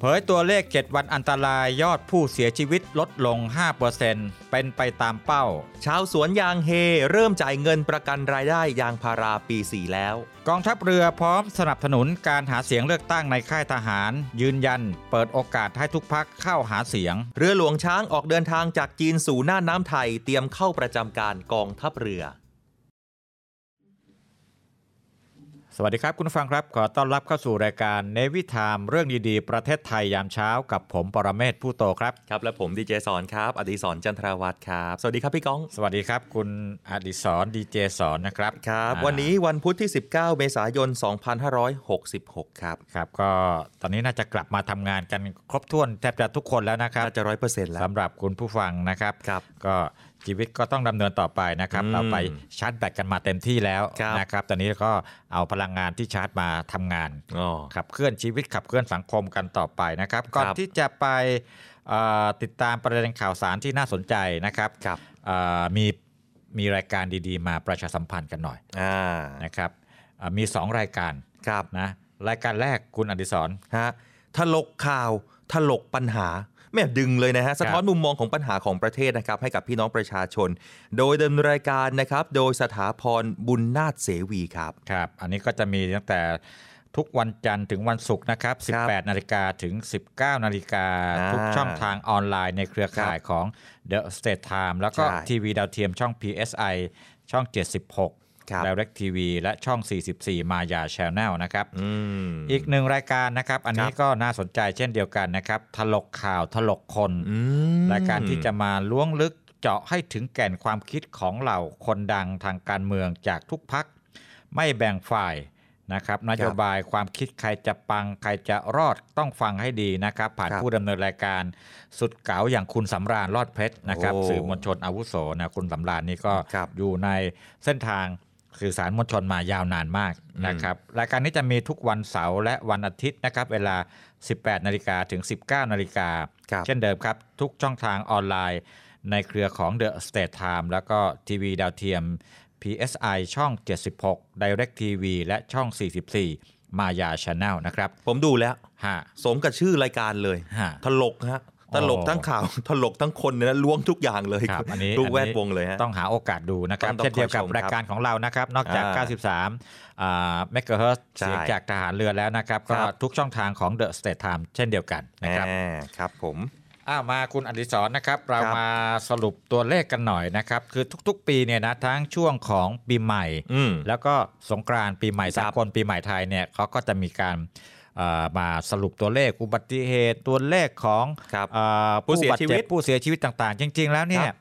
เผยตัวเลข 7 วันอันตรายยอดผู้เสียชีวิตลดลง 5%เป็นไปตามเป้า ชาวสวนยางเฮ เริ่มจ่ายเงินประกันรายได้ยางพาราปี 4 แล้ว กองทัพเรือพร้อมสนับสนุนการหาเสียงเลือกตั้งในค่ายทหาร ยืนยัน เปิดโอกาสให้ทุกพักเข้าหาเสียง เรือหลวงช้างออกเดินทางจากจีนสู่หน่าน้ำไทยเตรียมเข้าประจำการกองทัพเรือ สวัสดีครับ คุณผู้ฟังครับ ขอต้อนรับเข้าสู่รายการเนวิทามเรื่องดีๆ ประเทศไทยยามเช้ากับผมปรเมศผู้โตครับ ครับ และผมดีเจสอนครับอดิศรจันทราวัฒน์ครับ สวัสดีครับพี่ก้อง สวัสดีครับ คุณอดิศรดีเจสอนนะครับครับอ่าวันนี้วันพุธที่ 19 เมษายน 2566 ครับครับก็ตอนนี้น่าจะกลับมาทำงานกันครบถ้วนแทบจะทุกคนแล้วนะครับน่าจะร้อยเปอร์เซ็นต์แล้วสำหรับคุณผู้ฟังนะครับครับก็ ชีวิตก็ต้องดำเนินต่อไปนะครับอืมเราไปชาร์จแบตกันมาเต็มที่แล้วครับนะครับ ตอนนี้ก็เอาพลังงานที่ชาร์จมาทำงานอ๋อขับเคลื่อนชีวิตขับเคลื่อนสังคมกันต่อไปนะครับ ก่อนครับที่จะไปเอ่อติดตามประเด็นข่าวสารที่น่าสนใจนะครับครับเอ่อมีมีรายการดีๆ มาประชาสัมพันธ์กันหน่อยอ่านะครับเอ่อมีสองรายการครับนะรายการแรกคุณอดิศรฮะถลกข่าวถลกปัญหา แม่ดึงเลยนะฮะสะท้อนมุมมองของปัญหาของประเทศนะครับให้กับพี่น้องประชาชน โดยดำเนินรายการนะครับ โดยสถาพรบุญนาถเสวีครับครับ อันนี้ก็จะมีตั้งแต่ทุกวันจันทร์ถึงวันศุกร์นะครับครับ18 นาฬิกาถึง 19 นาฬิกาอ่าทุกช่องทางออนไลน์ในเครือข่ายของ The State Time แล้วก็ใช่ทีวีดาวเทียมช่อง PSI ช่อง 76 ครับ Direct TV และช่อง 44 Maya Channel นะครับอืมอีกหนึ่งรายการนะครับ อันนี้ครับก็น่าสนใจเช่นเดียวกันนะครับถลกข่าวถลกคนอืมรายการที่จะมาล้วงลึกเจาะให้ถึงแก่นความคิดของเหล่าคนดังทางการเมืองจากทุกพัก ไม่แบ่งฝ่ายนะครับนโยบายความคิดใครจะปังใครจะรอดต้องฟังให้ดีนะครับ ผ่านครับผู้ดำเนินรายการสุดเก๋าอย่างคุณสำราญรอดเพชรนะครับโอ้สื่อมวลชนอาวุโสนะคุณสำราญนี่ก็ครับอยู่ในเส้นทาง สื่อสารมวลชนมายาวนานมากนะครับรายการนี้จะมีทุกวันเสาร์และวันอาทิตย์นะครับเวลา 18นาฬิกาถึง 19นาฬิกาครับเช่นเดิมครับ ทุกช่องทางออนไลน์ ในเครือของ The State Time แล้วก็ทีวีดาวเทียม PSI ช่อง 76 Direct TV และช่อง 44 Maya Channel นะครับ ผมดูแล้วฮะสมกับชื่อรายการเลยฮะถลกฮะ ตลกทั้งข่าวตลกทั้งคนเนี่ยนะล้วงทุกอย่างเลยครับอันนี้ทุกแวอันดนี้วงเลยฮะต้องหาโอกาสดูนะครับต้องต้องเช่นเดียวกับคอยชมครับรายการของเรานะครับ นอกจากอ่า93อ่าเมกะเฮิร์ใช่เสียงจากทหารเรือแล้วนะครับครัก็บทุกช่องทางของ The State Time เช่นเดียวกันนะครับแหมครับผมอ้าวมาคุณอดิศรนะครับเราครับมาสรุปตัวเลขกันหน่อยนะครับ คือทุกๆ ปีเนี่ยนะทั้งช่วงของปีใหม่อืมแล้วก็สงกรานต์ปีใหม่ครัสาบกลปีใหม่ไทยเนี่ยเขาก็จะมีการเอ่อ มาสรุปตัวเลขอุบัติเหตุตัวเลขของครับเอ่อผู้เสียบาดชีวิเจ็ตบผู้เสียชีวิตต่างๆ จริง ๆ แล้วเนี่คยรับ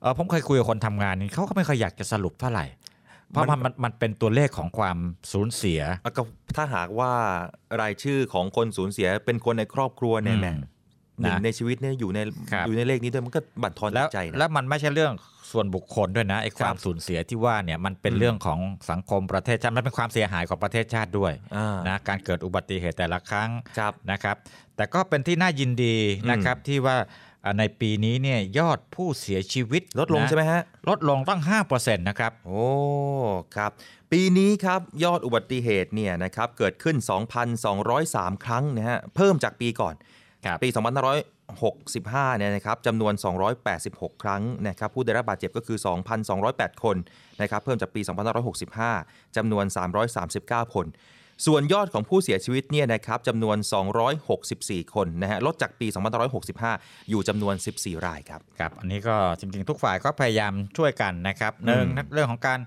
เอ่อผมเคยคุยกับคนทำงานนี่เขาก็ไม่ค่อยอยากจะสรุปเท่าไหร่เพราะมัมันนมันมันเป็นตัวเลขของความสูญเสียอะก็ถ้าหากว่ารายชื่อของคนสูญเสียเป็นคนในครอบครัวเนี่ยอืมแหมหนึ่งนะในชีวิตเนี่ยอยู่ในครับอยู่ในเลขนี้ด้วยมันก็บั่นทอนแล้วจิตใจนะแล้วมันไม่ใช่เรื่องส่วนบุคคลด้วยนะไอ้ความครับสูญเสียที่ว่าเนี่ยมันเป็นอืมเรื่องของสังคมประเทศชาติมันเป็นความเสียหายของประเทศชาติด้วยอ่านะการเกิดอุบัติเหตุแต่ละครั้งครับนะครับ แต่ก็เป็นที่น่ายินดีนะครับที่ว่าอ่าในปีนี้เนี่ยยอดผู้เสียชีวิตลดลงนะใช่ไหมฮะลดลงตั้ง5%นะครับโอ้ครับ ปีนี้ครับยอดอุบัติเหตุเนี่ยนะครับเกิดขึ้น 2,203 ครั้งนะฮะเพิ่มจากปีก่อนครับ ปี 2565 เนี่ยนะครับจำนวน 286 ครั้งนะครับผู้ได้รับบาดเจ็บก็คือ 2,208 คนนะครับเพิ่มจากปี 2565 จำนวน 339 คน ส่วนยอดของผู้เสียชีวิตเนี่ยนะครับจำนวน 264 คนนะฮะลดจากปี 2565 อยู่จำนวน 14 รายครับครับ อันนี้ก็จริงๆ ทุกฝ่ายก็พยายามช่วยกันนะครับหนึ่งเรื่องของการ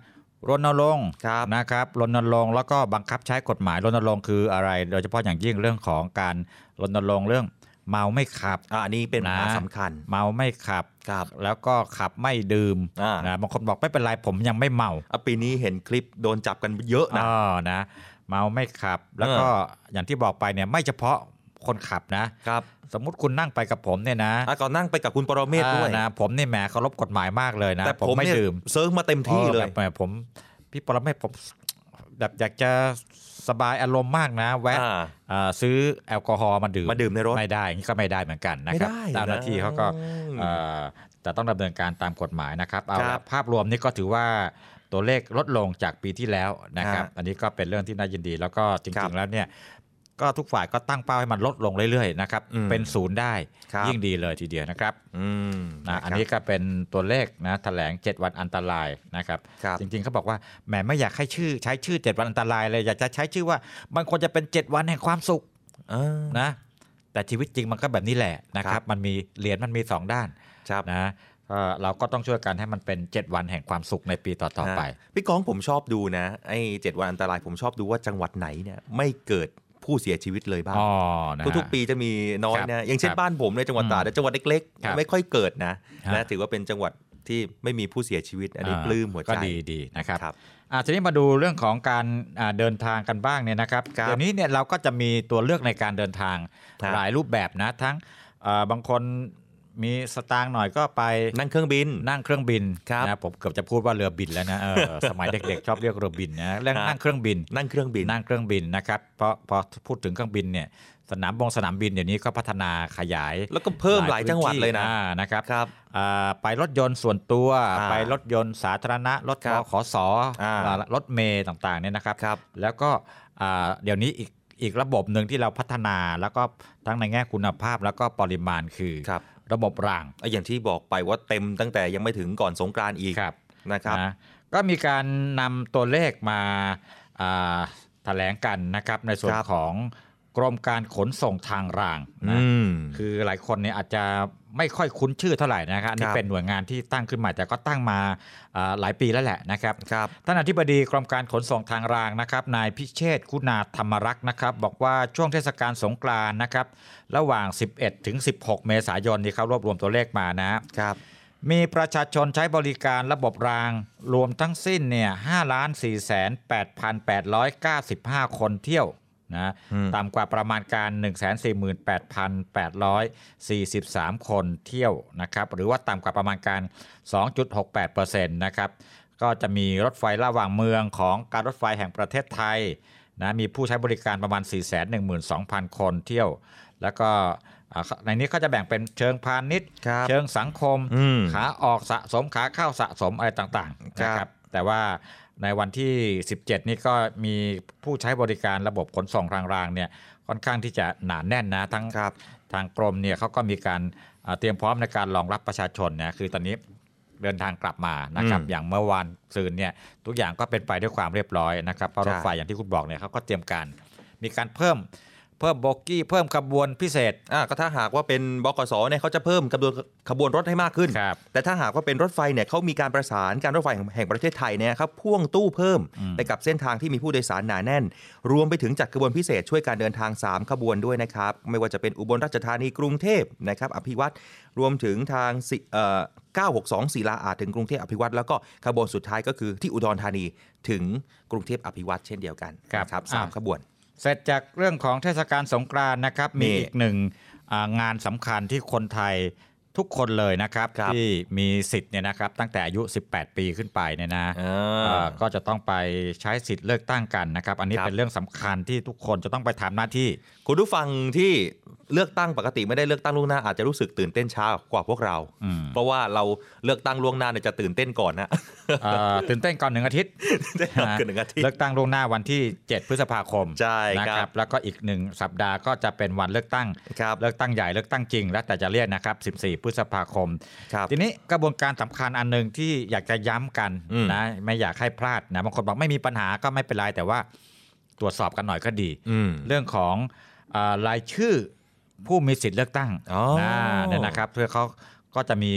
รณรงค์ครับนะครับรณรงค์แล้วก็บังคับใช้กฎหมายรณรงค์คืออะไร โดยเฉพาะอย่างยิ่งเรื่องของการรณรงค์เรื่อง เมาไม่ขับอ่าอันนี้เป็นปัญหานะสำคัญ เมาไม่ขับครับแล้วก็ขับไม่ดื่มอ่านนะบางคนบอกไม่เป็นไรผมยังไม่เมาอะปีนี้เห็นคลิปโดนจับกันเยอะนะอ๋อนะ เมาไม่ขับ แล้วก็อย่างที่บอกไปเนี่ยไม่เฉพาะคนขับนะครับสมมุติคุณนั่งไปกับผมเนี่ยนะอะก่อนนั่งไปกับคุณปรเมศด้วยอ่านะผมนี่แหมเคารพกฎหมายมากเลยนะแต่ผมผมไม่เนี่ยดื่มเซิร์ฟมาเต็มที่เลยอ๋อแบบผมพี่ปรเมศผมแบบอยากจะ สบายอารมณ์มากนะ แวะอ่าอ่าซื้อแอลกอฮอล์มาดื่มมาดื่มในรถไม่ได้อย่างนี้ก็ไม่ได้เหมือนกันนะครับไม่ได้เจ้าหน้าที่เขาก็อืมเอ่อจะต้องดำเนินการตามกฎหมายนะครับเอาครัละบภาพรวมนี่ก็ถือว่าตัวเลขลดลงจากปีที่แล้วนะครับฮะอันนี้ก็เป็นเรื่องที่น่ายินดี แล้วก็จครัริบงๆแล้วเนี่ย ก็ทุกฝ่ายก็ตั้งเป้าให้มันลดลงเรื่อยๆนะครับอืมเป็นศูนย์ได้ครับยิ่งดีเลยทีเดียวนะครับอืมนะอันนี้ก็เป็นตัวเลขนะแถลง 7 วันอันตรายนะครับครับจริงๆเขาบอกว่าแหมไม่อยากให้ชื่อใช้ชื่อ 7 วันอันตรายเลยอยากจะใช้ชื่อว่ามันควรจะเป็น 7 วันแห่งความสุขอ่านะแต่ชีวิตจริงมันก็แบบนี้แหละนะคครัรับบมันมีเหรียญมันมี 2 ด้านครับนะเอ่อเราก็ต้องช่วยกันให้มันเป็น 7 วันแห่งความสุขในปีต่อๆไปฮะพี่ก้องผมชอบดูนะไอ้เจ็ดวันอันตรายผมชอบดูว่าจังหวัดไหนเนี่ยไม่เกิด ผู้เสียชีวิตเลยบ้างอ๋อนะฮะทุกๆปีจะมีน้อยครับนะอย่างเช่นครับบ้านผมในจังหวัดตราดจังหวัดเล็กครับๆไม่ค่อยเกิดนะฮะนะถือว่าเป็นจังหวัดที่ไม่มีผู้เสียชีวิตอันนี้อ่าปลื้มหัวใจก็ดีดีนะครับครับอะทีนี้มาดูเรื่องของการอ่าเดินทางกันบ้างเนี่ยนะครับครับเดี๋ยวนี้เนี่ยเราก็จะมีตัวเลือกในการเดินทางครับหลายรูปแบบนะทั้งเอ่อบางคน มีสตางค์หน่อยก็ไปนั่งเครื่องบินนั่งเครื่องบินครับนะผมเกือบจะพูดว่าเรือบินแล้วนะเออสมัยเด็กๆ ชอบเรียกเรือบินนะเรื่องครับนั่งเครื่องบินนั่งเครื่องบินนั่งเครื่องบินนะครับเพราะพอพูดถึงเครื่องบินเนี่ยสนามบงสนามบินเดี๋ยวนี้ก็พัฒนาขยาย แล้วก็เพิ่มหลายจังหวัดเลยนะอ่านะครับครับอ่าไปรถยนต์ส่วนตัวอ่าไปรถยนต์สาธารณะ รถครับขอสออ่าอ่ารถเมย์ต่างๆเนี่ยนะครับครับแล้วก็อ่าเดี๋ยวนี้อีกอีกระบบหนึ่งที่เราพัฒนาแล้วก็ทั้งในแง่คุณภาพแล้วก็ปริมาณคือค รับระบบรางไอ้อย่างที่บอกไปว่าเต็มตั้งแต่ยังไม่ถึงก่อนสงกรานต์อีกครับนะครับนะก็มีการนำตัวเลขมาอ่าแถลงกันนะครับในส่วนครับของกรมการขนส่งทางรางนะอืมคือหลายคนเนี่ยอาจจะ ไม่ค่อยคุ้นชื่อเท่าไหร่นะครับอันนี้ครับเป็นหน่วยงานที่ตั้งขึ้นใหม่แต่ก็ตั้งมาอ่าหลายปีแล้วแหละนะครับครับท่านอธิบดีกรมการขนส่งทางรางนะครับนายพิเชษฐ์คุณาธรรมรักษ์นะครับ บอกว่าช่วงเทศกาลสงกรานต์นะครับ ระหว่าง 11 ถึง 16 เมษายนที่เขารวบรวมตัวเลขมานะครับมีประชาชนใช้บริการระบบราง รวมทั้งสิ้นเนี่ย5ล้าน4แสน8,895 คนเที่ยว นะอืมต่ำกว่าประมาณการ 148,843 คนเที่ยวนะครับหรือว่าต่ำกว่าประมาณการ 2.68%นะครับก็จะมีรถไฟระหว่างเมืองของการรถไฟแห่งประเทศไทยนะมีผู้ใช้บริการประมาณ 412,000 คนเที่ยว แล้วก็อ่าในนี้ก็จะแบ่งเป็นเชิงพาณิชย์ครับเชิงสังคมอืมขาออกสะสมขาเข้าสะสมอะไรต่างๆครับนะครับแต่ว่า ในวันที่ 17 นี่ก็มีผู้ใช้บริการระบบขนส่งรางๆเนี่ยค่อนข้างที่จะหนาแน่นนะทั้งครับทางกรมเนี่ยเขาก็มีการอ่าเตรียมพร้อมในการรองรับประชาชนนะคือตอนนี้เดินทางกลับมานะครับอืมอย่างเมื่อวานซืนเนี่ยทุกอย่างก็เป็นไปด้วยความเรียบร้อยนะครับเพราะใช่รถไฟอย่างที่คุณบอกเนี่ยเขาก็เตรียมการมีการเพิ่ม เพิ่มโบกี้เพิ่มขบวนพิเศษ อ่าก็ถ้าหากว่าเป็นบกสเนี่ยเขาจะเพิ่มขบวนขบวนรถให้มากขึ้นครับแต่ถ้าหากว่าเป็นรถไฟเนี่ยเขามีการประสานการรถไฟแห่งประเทศไทยเนี่ยครับพ่วงตู้เพิ่มไปกับเส้นทางที่มีผู้โดยสารหนาแน่น รวมไปถึงจัดขบวนพิเศษช่วยการเดินทาง 3 ขบวนด้วยนะครับ ไม่ว่าจะเป็นอุบลราชธานีกรุงเทพนะครับอภิวัตรรวมถึงทางสิเอ่อ962ศิลาอาจถึงกรุงเทพอภิวัตรแล้วก็ขบวนสุดท้ายก็คือที่อุดรธานีถึงกรุงเทพอภิวัตรเช่นเดียวกันครับนะครับสามอ่าขบวน เสร็จจากเรื่องของเทศกาลสงกรานต์นะครับ มีนี่อีกหนึ่งอ่างานสำคัญที่คนไทย ทุกคนเลยนะครับครับที่มีสิทธิ์เนี่ยนะครับตั้งแต่อายุ 18 ปีขึ้นไปเนี่ยนะอ่าเอ่อก็จะต้องไปใช้สิทธิ์เลือกตั้งกันนะครับ อันนี้ครับเป็นเรื่องสำคัญที่ทุกคนจะต้องไปทำหน้าที่ คุณผู้ฟังที่เลือกตั้งปกติไม่ได้เลือกตั้งล่วงหน้าอาจจะรู้สึกตื่นเต้นช้ากว่าพวกเราอืมเพราะว่าเราเลือกตั้งล่วงหน้าเนี่ยจะตื่นเต้นก่อนนะเอ่อตื่นเต้นก่อนหนึ่งอาทิตย์ได้รับเกินหนึ่งอาทิตย์เลือกตั้งล่วงหน้าวันที่ 7 พฤษภาคมใช่นะครับแล้วก็อีกหนึ่งสัปดาห์ก็จะเป็นวันเลือกตั้งครับเลือกตั้งใหญ่เลือกตั้งจริง แล้วแต่จะเรียกนะครับ 14พฤษภาคมครับทีนี้กระบวนการสำคัญอันหนึ่งที่อยากจะย้ำกันอืมนะไม่อยากให้พลาดนะบางคนบอกไม่มีปัญหาก็ไม่เป็นไรแต่ว่าตรวจสอบกันหน่อยก็ดีอืมเรื่องของอารายชื่อผู้มีสิทธิ์เลือกตั้งอ๋อนะเนี่ยนะครับเพื่อเขาก็จะมี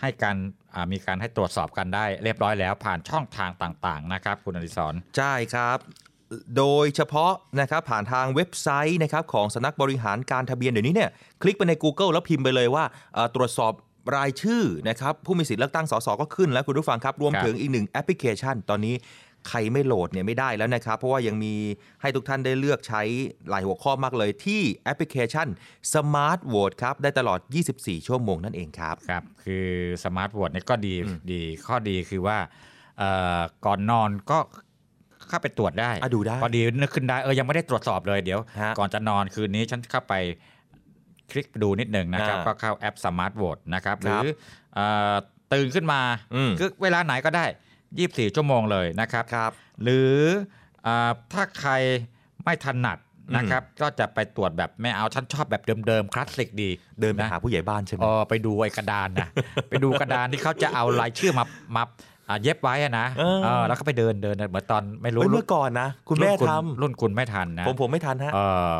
ให้การอ่ามีการให้ตรวจสอบกันได้เรียบร้อยแล้วผ่านช่องทางต่าง ๆ นะครับ คุณอดิศรใช่ครับ โดยเฉพาะนะครับผ่านทางเว็บไซต์นะครับของสำนักบริหารการทะเบียนเดี๋ยวนี้เนี่ยคลิกไปใน Google แล้วพิมพ์ไปเลยว่าเอ่อตรวจสอบรายชื่อนะครับผู้มีสิทธิ์เลือกตั้งสสก็ขึ้นแล้วคุณผู้ฟังครับ รวมครับถึงอีกหนึ่งแอปพลิเคชัน ตอนนี้ใครไม่โหลดเนี่ยไม่ได้แล้วนะครับ เพราะว่ายังมีให้ทุกท่านได้เลือกใช้หลายหัวข้อมากเลยที่แอปพลิเคชัน Smart Vote ครับ ได้ตลอด 24 ชั่วโมงนั่นเองครับครับ คือ Smart Vote เนี่ยก็ดีดีข้อดีคือว่าเอ่อก่อนนอนก็ เข้าไปตรวจได้อะดูได้ พอดีนึกขึ้นได้เออยังไม่ได้ตรวจสอบเลยเดี๋ยว ฮะก่อนจะนอนคืนนี้ฉันเข้าไปคลิกดูนิดหนึ่งนะครับอ่าก็เข้าแอปสมาร์ทวอทนะครับหครืรัอบเอ่อตื่นขึ้นมาอืม คือเวลาไหนก็ได้ 24 ชั่วโมงเลยนะครับ ครับ หรืออาถ้าใครไม่ถนัดนะครับ ก็จะไปตรวจแบบไม่เอาฉันชอบแบบเดิมๆคลาสสิกดีเดินไปนะหาผู้ใหญ่บ้านใช่ไหม เออไปดูไอ้กระดานนะ ไปดูกระดานที่เขาจะเอารายชื่อมามาอ่า เย็บไว้อะนะเออเออแล้วก็ไปเดินเดินเหมือนตอนไม่รู้เฮ้ยเมื่อก่อนนะ คุณแม่รุ่นทรุ่นคุณไม่ทันนะำผมผมไม่ทันฮะเออ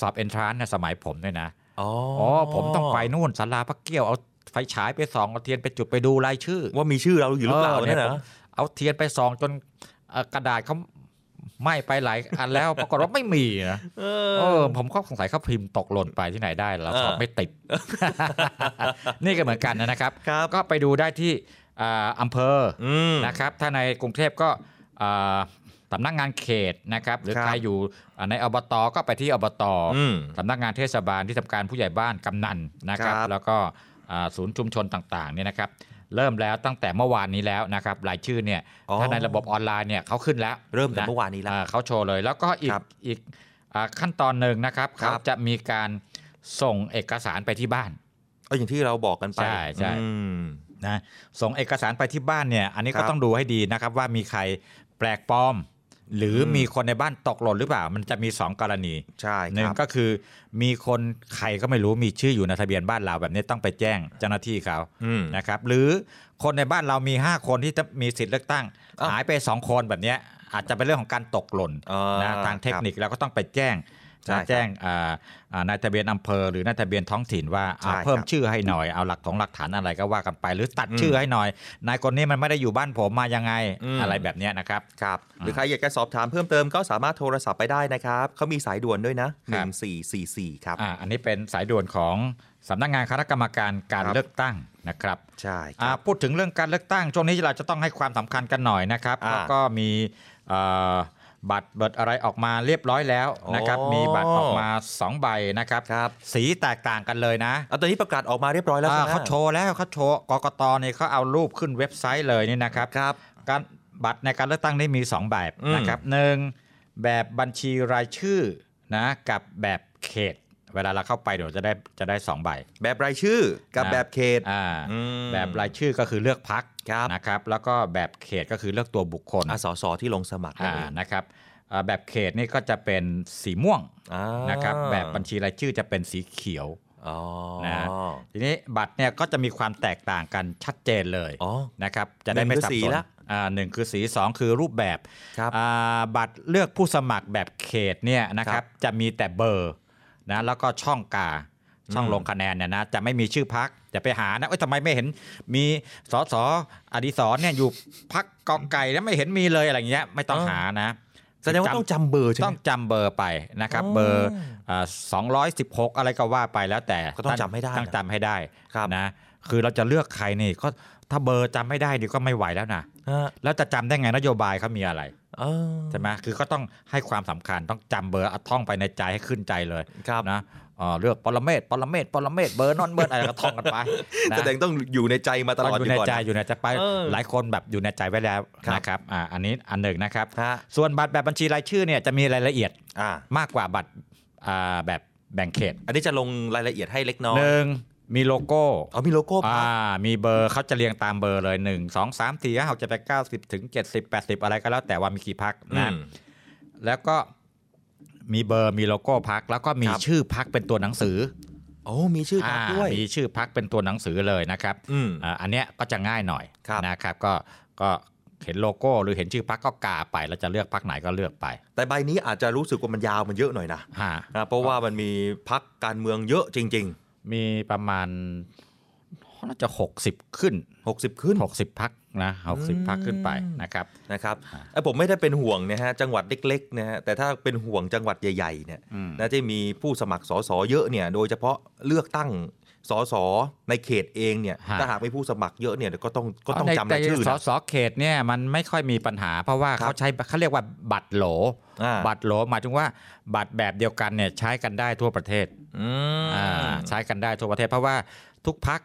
สอบเอนทรานเนี่ยสมัยผมเนี่ยนะอ๋ออ๋อผมต้องไปนู่นสาราพระเกี้ยวเอาไฟฉายไปส่องเอาเทียนไปจุดไปดูรายชื่อ ว่ามีชื่อเราอยู่หรือเปล่าเนี่เนี่ยยผมนะเอาเทียนไปส่องจนเอ่อกระดาษเขาไหม้ไปหลายอันแล้วปรากฏว่าไม่มีนะเออ ผมก็สงสัยเขาพิมพ์ตกหล่นไปที่ไหนได้แล้วสอบเออไม่ติด นี่ก็เหมือนกันนะครับครับก็ไปดูได้ที่ อ่าอำเภอออืมนะครับถ้าในกรุงเทพก็อ่าสำนักงานเขตนะครับหรือครับใครอยู่อ่าในอบตก็ไปที่อบตอืมสำนักงานเทศบาลที่ทำการผู้ใหญ่บ้านกำนันนะครับครับแล้วก็อ่าศูนย์ชุมชนต่างๆเนี่ยนะครับ เริ่มแล้วตั้งแต่เมื่อวานนี้แล้วนะครับรายชื่อเนี่ยอ๋อถ้าในระบบออนไลน์เนี่ยเขาขึ้นแล้วเริ่มแต่ะเมื่อวานนี้แล้วอ่เขาโชว์เลย แล้วก็อีกครับอีกอ่าขั้นตอนหนึ่งนะครับครับเขาจะมีการส่งเอกสารไปที่บ้านเอาอย่างที่เราบอกกันไปใช่ใช่อืม นะส่งเอกสารไปที่บ้านเนี่ย อันนี้ครัก็บต้องดูให้ดีนะครับว่ามีใครแปลกปลอม หรืออมมีคนในบ้านตกหล่นหรือเปล่า มันจะมี 2 กรณีใช่หนึ่คงรับก็คือมีคนใครก็ไม่รู้มีชื่ออยู่ในทะเบียนบ้านเราแบบนี้ต้องไปแจ้งเจ้าหน้าที่เขาอืมนะครับ หรือคนในบ้านเรามี 5 คนที่จะมีสิทธิ์เลือกตั้งอ้าวหายไป 2 คนแบบเนี้ยอาจจะเป็นเรื่องของการตกหล่นอ่านะทางเทคนิคเราก็ต้องไปแจ้งใช่ครันะบ แจ้งอ่าอ่านายทะเบียนอำเภอหรือนายทะเบียนท้องถิ่นว่าอ่าใช่ครับเพิ่มชื่อให้หน่อยเอาหลักของหลักฐานอะไรก็ว่ากันไป หรือตัดอืมชื่อให้หน่อยนายคนนี้มันไม่ได้อยู่บ้านผมมายังไงอืมอะไรแบบเนี้ยนะครับครับหรือใครอยากจะสอบถามเพิ่มเติมก็สามารถโทรศัพท์ไปได้นะครับเขามีสายด่วนด้วยนะครับ1444ครับอ่าอันนี้เป็นสายด่วนของสำนักงานคณะกรรมการการครับเลือกตั้งนะครับใช่คอ่ารับพูดถึงเรื่องการเลือกตั้งช่วงนี้เราจะต้องให้ความสำคัญกันหน่อยนะครับอ่าแล้วก็มีเอ่อ บัตรเบิดอะไรออกมาเรียบร้อยแล้วนะครับอ๋อมีบัตรออกมา 2 ใบนะครับครับ สีแตกต่างกันเลยนะเอาตอนนี้ประกาศออกมาเรียบร้อยแล้วอ่าใช่ไหมเขาโชว์แล้วเขาโชว์กกตเนี่ยเขาเอารูปขึ้นเว็บไซต์เลยนี่นะครับครับการบัตรในการเลือกตั้งนี่มี 2 แบบอืมนะครับหนึ่งแบบบัญชีรายชื่อนะกับแบบเขต เวลาเราเข้าไปเดี๋ยวจะได้จะได้2ใบแบบรายชื่อกับนะแบบเขตอ่าอืมแบบรายชื่อก็คือเลือกพักครับนะครับ แล้วก็แบบเขตก็คือเลือกตัวบุคคลอาสสที่ลงสมัครนั่นอ่าเองนะครับอ่าแบบเขตนี่ก็จะเป็นสีม่วงอ่านะครับแบบบัญชีรายชื่อจะเป็นสีเขียวอ๋อนะทีนี้บัตรเนี่ยก็จะมีความแตกต่างกันชัดเจนเลยอ๋อนะครับจะได้ไม่หนึ่งคือสับสีสนละอ่าหนึ่งคือสีสองคือรูปแบบครับอ่าบัตรเลือกผู้สมัครแบบเขตเนี่ยนะคครัรับบจะมีแต่เบอร์ นะแล้วก็ช่องกาช่องอืมลงคะแนนเนี่ยนะจะไม่มีชื่อพักจะไปหานะเอ้ยทำไมไม่เห็นมีสสอดีศรเนี่ยอยู่พักกองไก่แล้วไม่เห็นมีเลยอะไรเงี้ยไม่ต้องหานะแสดงว่าต้องจำเบอร์ใช่ไหมต้องจำเบอร์ไปนะครับอ๋อเบอร์สองร้อยสิบหกอะไรก็ว่าไปแล้วแต่ก็ต้องจำให้ได้ต้องจำให้ได้ครับนะคือเราจะเลือกใครนี่ก็ ถ้าเบอร์จำไม่ได้นี่ก็ไม่ไหวแล้วนะฮะแล้วจะจำได้ไงนโยบายเขามีอะไรเออใช่ไหมคือก็ต้องให้ความสำคัญต้องจำเบอร์เอาท่องไปในใจให้ขึ้นใจเลยครับนะเอ่อเลือกปรเมศปรเมศปรเมศเบอร์นอนเบอร์อะไรก็ท่องกันไปนะแสดงต้องอยู่ในใจมาตลอดอยู่ในก่ใจอยู่ในใจไปเออหลายคนแบบอยู่ในใจไว้แล้วครับนะครับอ่าอันนี้อันหนึ่งนะครับฮะส่วนบัตรแบบบัญชีรายชื่อเนี่ยจะมีรายละเอียดอ่ามากกว่าบัตรอ่าแบบแบ่งเขต อันนี้จะลงรายละเอียดให้เล็กน้อยหนึ่ง มีโลโก้อ๋อมีโลโก้อ่าพรรคมีเบอร์เขาจะเรียงตามเบอร์เลย 1 2 3 4 5 6 7 8 9 10 ถึง 70 80 อะไรก็แล้วแต่ว่ามีกี่พรรคนะอืมแล้วก็มีเบอร์มีโลโก้พรรคแล้วก็มีครับชื่อพรรคเป็นตัวหนังสือโอ้มีชื่อพรรคด้วยมีชื่อพรรคเป็นตัวหนังสือเลยนะครับอืมอ่าอันเนี้ยก็จะง่ายหน่อยครับนะครับก็ก็เห็นโลโก้หรือเห็นชื่อพรรคก็กาไปแล้วจะเลือกพรรคไหนก็เลือกไป แต่ใบนี้อาจจะรู้สึกว่ามันยาวมันเยอะหน่อยนะฮะนะเพราะว่ามันมีพักการเมืองเยอะจริง มีประมาณน่าจะ 60 ขึ้นๆ60 ขึ้น 60 พักนะ60 พักขึ้นไปนะครับนะครับไอ้ผมไม่ได้เป็นห่วงนะฮะจังหวัดเล็กๆนะฮะแต่ถ้าเป็นห่วงจังหวัดใหญ่ๆเนี่ยอืมนะที่มีผู้สมัครสสเยอะเนี่ยโดยเฉพาะเลือกตั้ง สสในเขตเองเนี่ยถ้าหากมีผู้สมัครเยอะเนี่ยก็ต้องก็ต้องในจำรายชื่อในสนะสเขตเนี่ยมันไม่ค่อยมีปัญหา เพราะว่าครับเขาใช้เขาเรียกว่าบัตรโหลอ่าบัตรโหลหมายถึงว่าบัตรแบบเดียวกันเนี่ยใช้กันได้ทั่วประเทศอืมอ่าใช้กันได้ทั่วประเทศ เพราะว่าทุกพัก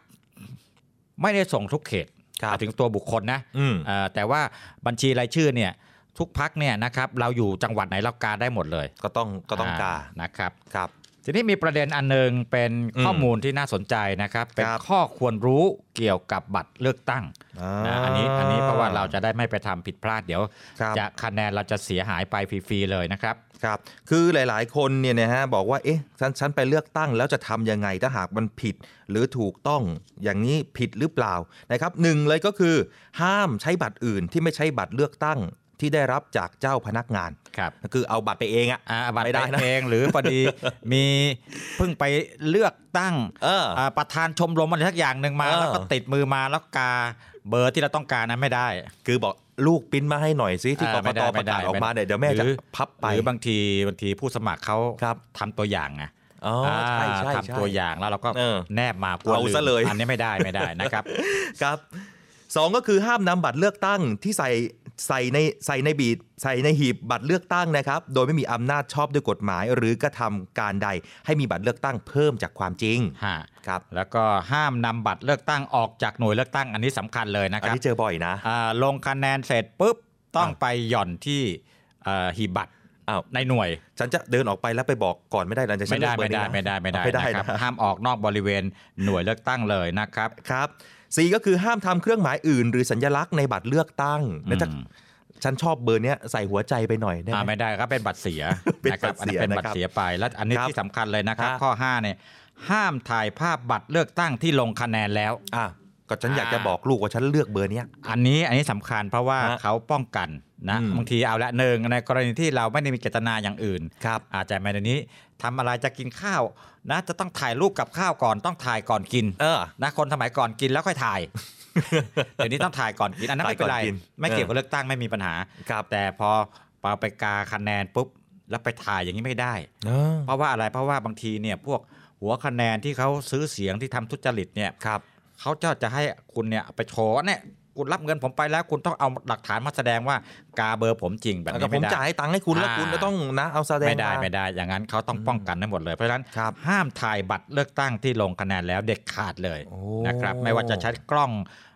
ไม่ได้ส่งทุกเขตครับหมายถึงตัวบุคคลนะอืมอ่าแต่ว่าบัญชีรายชื่อเนี่ยทุกพักเนี่ยนะครับเราอยู่จังหวัดไหนเรากาได้หมดเลย ก็ต้องก็ต้องกานะครับครับ ทีนี้มีประเด็นอันหนึงเป็นอืมข้อมูลที่น่าสนใจนะครับ เป็นครับข้อควรรู้เกี่ยวกับบัตรเลือกตั้งนะอันนี้อันนี้เพราะว่าเราจะได้ไม่ไปทำผิดพลาดเดี๋ยวครับจะคะแนนเราจะเสียหายไปฟรีๆเลยนะครับครับคือหลายๆ คนเนี่ยนะฮะบอกว่าเอ๊ะฉันฉันไปเลือกตั้งแล้วจะทำยังไงถ้าหากมันผิดหรือถูกต้องอย่างนี้ผิดหรือเปล่านะครับหนึ่งเลยก็คือ ห้ามใช้บัตรอื่นที่ไม่ใช่บัตรเลือกตั้ง ที่ได้รับจากเจ้าพนักงานครับคือเอาบัตรไปเองอะอ่าบัตรไม่ได้นะเองหรือพอดีมีเพิ่งไปเลือกตั้งเอออ่าประธานชมรมอะไรสักอย่างหนึ่งมาเออแล้วก็ติดมือมาแล้วกาเบอร์ที่เราต้องการนั้นไม่ได้ คือบอกลูกปริ้นมาให้หน่อยสิที่กอ่ากไม่ตได้ประกาศไม่ได้ออกมาเนี่ยเดี๋ยวแม่หรืจะอพับไปหรือบางทีบางทีผู้สมัครเขาครับทำตัวอย่างไงอ๋อใช่ใช่ทำตัวอย่างแล้วเราก็เออแนบมากลัวเอาซะมเลยอันนี้ไม่ได้ไม่ได้นะครับ ครับ สองก็คือห้ามนำบัตรเลือกตั้งที่ใส่ใส่ในใส่ในบีดใส่ในหีบบัตรเลือกตั้งนะครับ โดยไม่มีอำนาจชอบด้วยกฎหมาย หรือกระทำการใดให้มีบัตรเลือกตั้งเพิ่มจากความจริงฮะครับแล้วก็ห้ามนำบัตรเลือกตั้งออกจากหน่วยเลือกตั้งอันนี้สำคัญเลยนะอัคนรับนี้เจอบ่อยนะอ่าลงคะแนนเสร็จปุ๊บต้องอ่าไปหย่อนที่เอ่อหีบบัตร อ้าวในหน่วย ฉันจะเดินออกไปแล้วไปบอกก่อนไม่ได้หลังจากฉัไม่นเลืได้อกเบอไม่ร์นี้ได้นะไม่ได้ไม่ได้ไม่ได้นะครับนะห้ามออกนอกบริเวณหน่วยเลือกตั้งเลยนะครับครับสี่ก็คือห้ามทำเครื่องหมายอื่น หรือสัญลักษณ์ในบัตรเลือกตั้งแล้วถ้าอืมฉันชอบเบอร์เนี้ยใส่หัวใจไปหน่อยได้อ่าไหมไม่ได้ครับเป็นบัตรเสียเป็นนะครับบัตรเสียอันนี้เป็นนะครับบัตรเสียไป แล้วอันนี้ครับที่สำคัญเลยนะครับฮะข้อ5เนี่ยห้ามถ่ายภาพบัตรเลือกตั้งที่ลงคะแนนแล้วอะ ก็ฉันอยากจะอ่าบอกลูกว่าฉันเลือกเบอร์เนี้ยอันนี้อันนี้สำคัญเพราะว่าฮะเขาป้องกันนะอืมบางทีเอาละหนึ่งในกรณีที่เราไม่ได้มีเจตนาอย่างอื่นครับอาจจะในเดี๋ยวนี้ทำอะไรจะกินข้าวนะจะต้องถ่ายรูปกับข้าวก่อนต้องถ่ายก่อนกิน เออนะคนสมัยก่อนกินแล้วค่อยถ่ายเดี๋ยวนี้ต้องถ่ายก่อนกินอันนั้นไม่เป็นไรถ่ายก่อนกินไม่เกี่ยวกับเลือกตั้งไม่มีปัญหาครับแต่พอพอไปกาคะแนนปุ๊บแล้วไปถ่ายอย่างนี้ไม่ได้เออเพราะว่าอะไรเพราะว่าบางทีเนี่ยพวกหัวคะแนนที่เขาซื้อเสียงที่ทำทุจริตเนี่ยครับ เขาจะจะให้คุณเนี่ยไปโชว์ว่าเนี่ยคุณรับเงินผมไปแล้วคุณต้องเอาหลักฐานมาแสดงว่ากาเบอร์ผมจริงแบบแต่นี้ผไม่มได้จ่ายตังค์ให้คุณแล้วอ่าคุณก็ต้องนะเอาแสดงไม่ได้าไม่ได้ อย่างนั้นเขาต้องป้องกันทั้งหมดเลยเพราะฉะนั้นครับห้ามถ่ายบัตรเลือกตั้งที่ลงคะแนนแล้วเด็ดขาดเลยโอ้นะครับไม่ว่าจะใช้กล้อง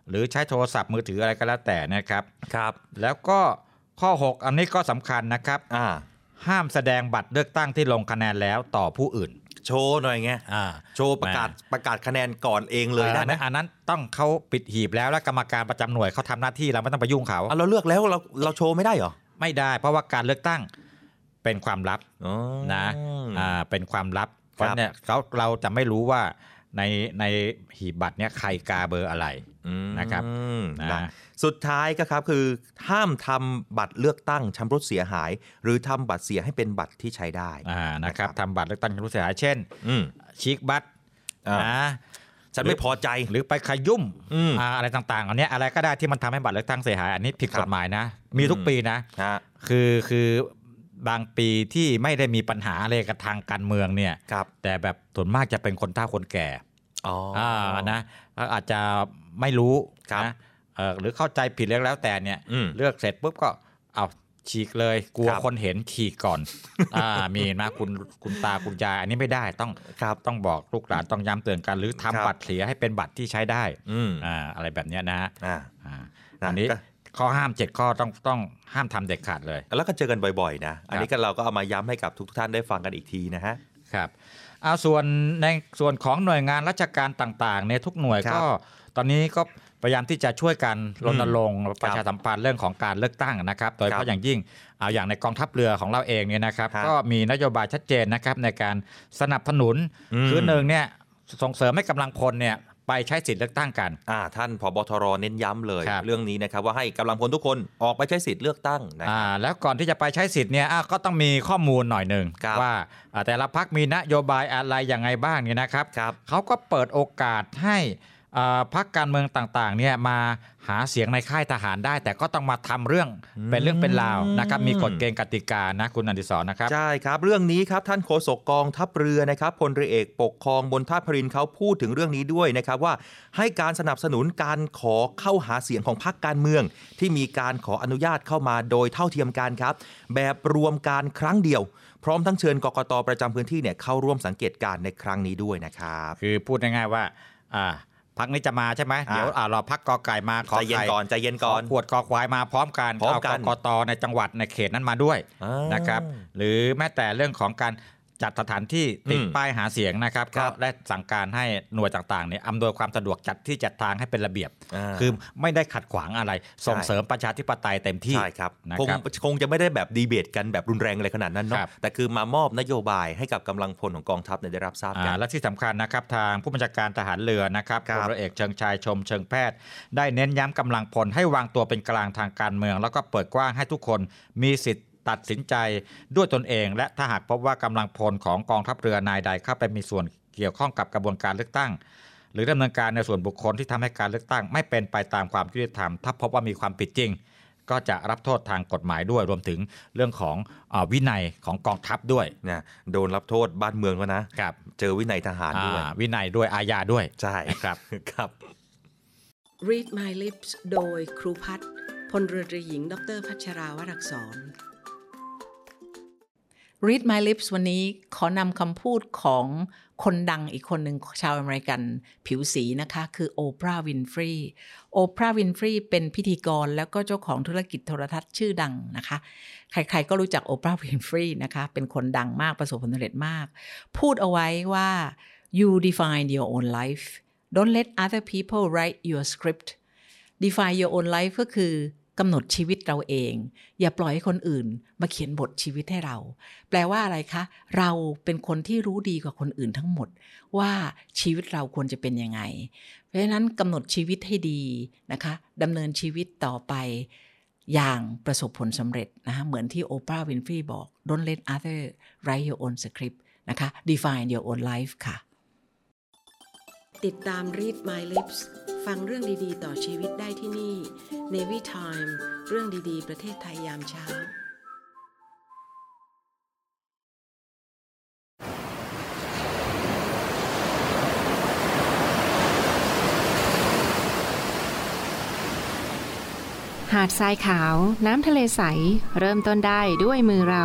หรือใช้โทรศัพท์มือถืออะไรก็แล้วแต่นะครับครับ แล้วก็ข้อ 6 อันนี้ก็สำคัญนะครับอ่าห้ามแสดงบัตรเลือกตั้งที่ลงคะแนนแล้วต่อผู้อื่น โชว์หน่อยไงอ่าโชว์ประกาศประกาศคะแนนก่อนเองเลยได้ไหมอันนั้นต้องเขาปิดหีบแล้วแล้วกรรมการประจำหน่วยเขาทำหน้าที่เราไม่ต้องไปยุ่งเขาเอาเราเลือกแล้วเราเราโชว์ไม่ได้เหรอไม่ได้ เพราะว่าการเลือกตั้งเป็นความลับอ๋อนะอ่าเป็นความลับเพครัราะบเนี่ยเขาเราจะไม่รู้ว่า ในในหีบบัตรเนี่ยใครกาเบอร์อะไรอืมนะครับนะนะสุดท้ายก็ครับคือห้ามทำบัตรเลือกตั้งชำรุดเสียหาย หรือทำบัตรเสียให้เป็นบัตรที่ใช้ได้อ่านะครับทำบัตรเลือกตั้งรู้เสียหายเช่นอืมชีกบัตรอ่านะฉันไม่พอใจหรือไปขยุ่มอืมอ่าอะไรต่างๆอันเนี้ยอะไรก็ได้ที่มันทำให้บัตรเลือกตั้งเสียหาย อันนี้ผิดครักบฎหมายนะ มีทุกอืมปีนะฮะคือคือ บางปีที่ไม่ได้มีปัญหาอะไรกับทางการเมืองเนี่ยครับแต่แบบส่วนมากจะเป็นคนเฒ่าคนแก่อ๋อออ่านะอาจจะไม่รู้ครับนะเอ่อหรือเข้าใจผิดแล้วแล้วแต่เนี่ยอืมเลือกเสร็จปุ๊บก็เอาฉีกเลยกลัวครับคนเห็นฉีกก่อนอ่ามีนะคุณคุณตาคุณยายอันนี้ไม่ได้ต้องครับต้องบอกลูกหลานต้องย้ำเตือนกัน หรือทำครับบัตรเสียให้เป็นบัตรที่ใช้ได้อืมอ่าอะไรแบบเนี้ยนะฮะอ่าอ่านะอันนี้ก็ ข้อห้ามเจ็ดข้อต้องต้องห้ามทำเด็ดขาดเลย แล้วก็เจอกันบ่อยๆ นะ อันนี้ก็เราก็เอามาย้ำให้กับทุกท่านได้ฟังกันอีกทีนะฮะครับเอาส่วนในส่วนของหน่วยงานราชการต่างๆเนี่ยทุกหน่วยครับก็ตอนนี้ก็พยายามที่จะช่วยกันรณรงค์ครับประชาสัมพันธ์เรื่องของการเลือกตั้งนะครับ โดยเฉครัพาะบอย่างยิ่งเอาอย่างในกองทัพเรือของเราเองเนี่ยนะครับครับก็มีนโยบายชัดเจนนะครับในการสนับสนุนอืมคือหนึ่งเนี่ยส่งเสริมให้กำลังพลเนี่ย ไปไปใช้สิทธิ์เลือกตั้งกันอ่าท่านผบทรเน้นย้ำเลยครับเรื่องนี้นะครับว่าให้กำลังพลทุกคนออกไปใช้สิทธิ์เลือกตั้งนะอ่าแล้วก่อนที่จะไปใช้สิทธิ์เนี่ยอะก็ต้องมีข้อมูลหน่อยหนึ่งครับว่าอ่าแต่ละพักมีนโยบายอะไรอย่างไงบ้างเนี่ยนะครับครับเขาก็เปิดโอกาสให้อ่า พักการเมืองต่างๆเนี่ยมาหาเสียงในค่ายทหารได้ แต่ก็ต้องมาทำเรื่องเป็นเรื่องเป็นราวนะครับมีกฎเกณฑ์กติกานะคุณอดิศรนะครับใช่ครับ เรื่องนี้ครับท่านโฆษกกองทัพเรือนะครับพลเรือเอกปกครองบนท่าพรินทร์เขาพูดถึงเรื่องนี้ด้วยนะครับว่าให้การสนับสนุนการขอเข้าหาเสียงของพรรคการเมือง ที่มีการขออนุญาตเข้ามาโดยเท่าเทียมกันครับ แบบรวมการครั้งเดียวพร้อมทั้งเชิญกกตประจำพื้นที่เนี่ยเข้าร่วมสังเกตการณ์ในครั้งนี้ด้วยนะครับคือพูดง่ายๆว่าอ่า พักนี้จะมาใช่ไหมอ่าเดี๋ยวอ่ารอพักกอไก่มาขอใจเย็นไข่ก่อนใจเย็นก่อนขขวดกอควายมาพร้อมกันพร้อมกันเากกตในจังหวัดในเขตนั้นมาด้วยอ่านนะครับ หรือแม้แต่เรื่องของการ จัดสถานที่ติดอืมป้ายหาเสียงนะครับครัก็บได้สั่งการให้หน่วยต่างๆเนี่ยอำนวยความสะดวกจัดที่จัดทางให้เป็นระเบียบอ่าคือไม่ได้ขัดขวางอะไรส่งเสริมประชาธิปไตยเต็มที่ใช่ครับนะคงครับคงจะไม่ได้แบบดีเบตกันแบบรุนแรงอะไรขนาดนั้นคเนาะรับแต่คือมามอบนโยบายให้กับกำลังพลของกองทัพเนี่ยได้รับทราบกัอ่านและที่สำคัญนะครับทางผู้บัญชาการทหารเรือนะครับครัพบลเรือเอกเชิงชายชมเชิงแพทย์ ได้เน้นย้ำกำลังพลให้วางตัวเป็นกลางทางการเมือง แล้วก็เปิดกว้างให้ทุกคนมีสิทธิ์ ตัดสินใจด้วยตนเอง และถ้าหากพบว่ากำลังพลของกองทัพเรือนายใดเข้าไปมีส่วนเกี่ยวข้องกับกระบวนการเลือกตั้ง หรือดำเนินการในส่วนบุคคลที่ทำให้การเลือกตั้ง ไม่เป็นไปตามความยุติธรรม ถ้าพบว่ามีความผิดจริง ก็จะรับโทษทางกฎหมายด้วยรวมถึงเรื่องของอาวินัยของกองทัพด้วยนะโดนรับโทษบ้านเมืองแล้วนะครับเจอวินัยทหารด้วยอ่าวินัยด้วยอาญาด้วยใช่นะครับครับ Read My Lips โดยครูพัฒน์พลเรือตรีหญิง ดรพัชราวรักษร Read My Lips วันนี้ขอนำคำพูดของคนดังอีกคนหนึ่งชาวอเมริกันผิวสีนะคะ คือโอปราห์วินฟรีโอปราห์วินฟรีเป็นพิธีกรแล้วก็เจ้าของธุรกิจโทรทัศน์ชื่อดังนะคะ ใครๆก็รู้จักโอปราห์วินฟรีนะคะ เป็นคนดังมากประสบผลสำเร็จมาก พูดเอาไว้ว่า you define your own life don't let other people write your script define your own life ก็คือำหนดชีวิตเราเอง อย่าปล่อยให้คนอื่นมาเขียนบทชีวิตให้เรา แปลว่าอะไรคะ เราเป็นคนที่รู้ดีกว่าคนอื่นทั้งหมด ว่าชีวิตเราควรจะเป็นยังไง เพราะฉะนั้นกำหนดชีวิตให้ดีนะคะดำเนินชีวิตต่อไปอย่างประสบผลสำเร็จนะคะเหมือนที่โอปราห์วินฟรีบอก don't let other write your own script นะคะ define your own life ค่ะ ติดตาม Read My Lips ฟังเรื่องดีๆ ต่อชีวิตได้ที่นี่ Navy Time เรื่องดีๆ ประเทศไทยยามเช้า หาดทรายขาว น้ำทะเลใส เริ่มต้นได้ด้วยมือเรา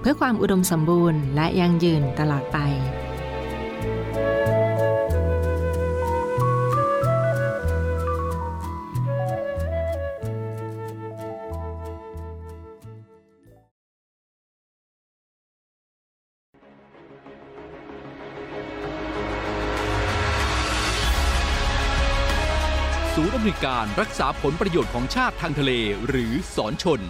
เพื่อความอุดมสมบูรณ์และยั่งยืนตลอดไปศูนย์อำนวยการรักษาผลประโยชน์ของชาติทางทะเลหรือสอนชน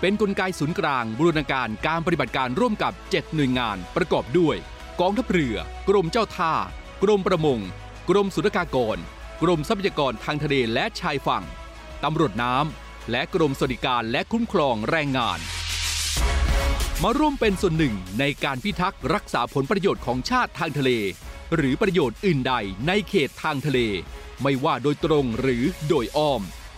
เป็นนกลไกศูนย์กลางบูรณาการการปฏิบัติการร่วมกับ 7 หน่วยงานประกอบด้วย กองทัพเรือ กรมเจ้าท่า กรมประมง กรมสุรากากร กรมทรัพยากรทางทะเลและชายฝั่งตำรวจน้ำและกรมสวัสดิการและคุ้มครองแรงงาน มาร่วมเป็นส่วนหนึ่งในการพิทักษ์รักษาผลประโยชน์ของชาติทางทะเล หรือประโยชน์อื่นใดในเขตทางทะเล ไม่ว่าโดยตรงหรือโดยอ้อม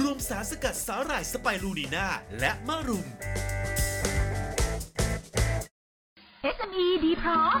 รวมสารสกัดสาหร่ายสไปรูนีนาและมะรุม SME ดีพร้อม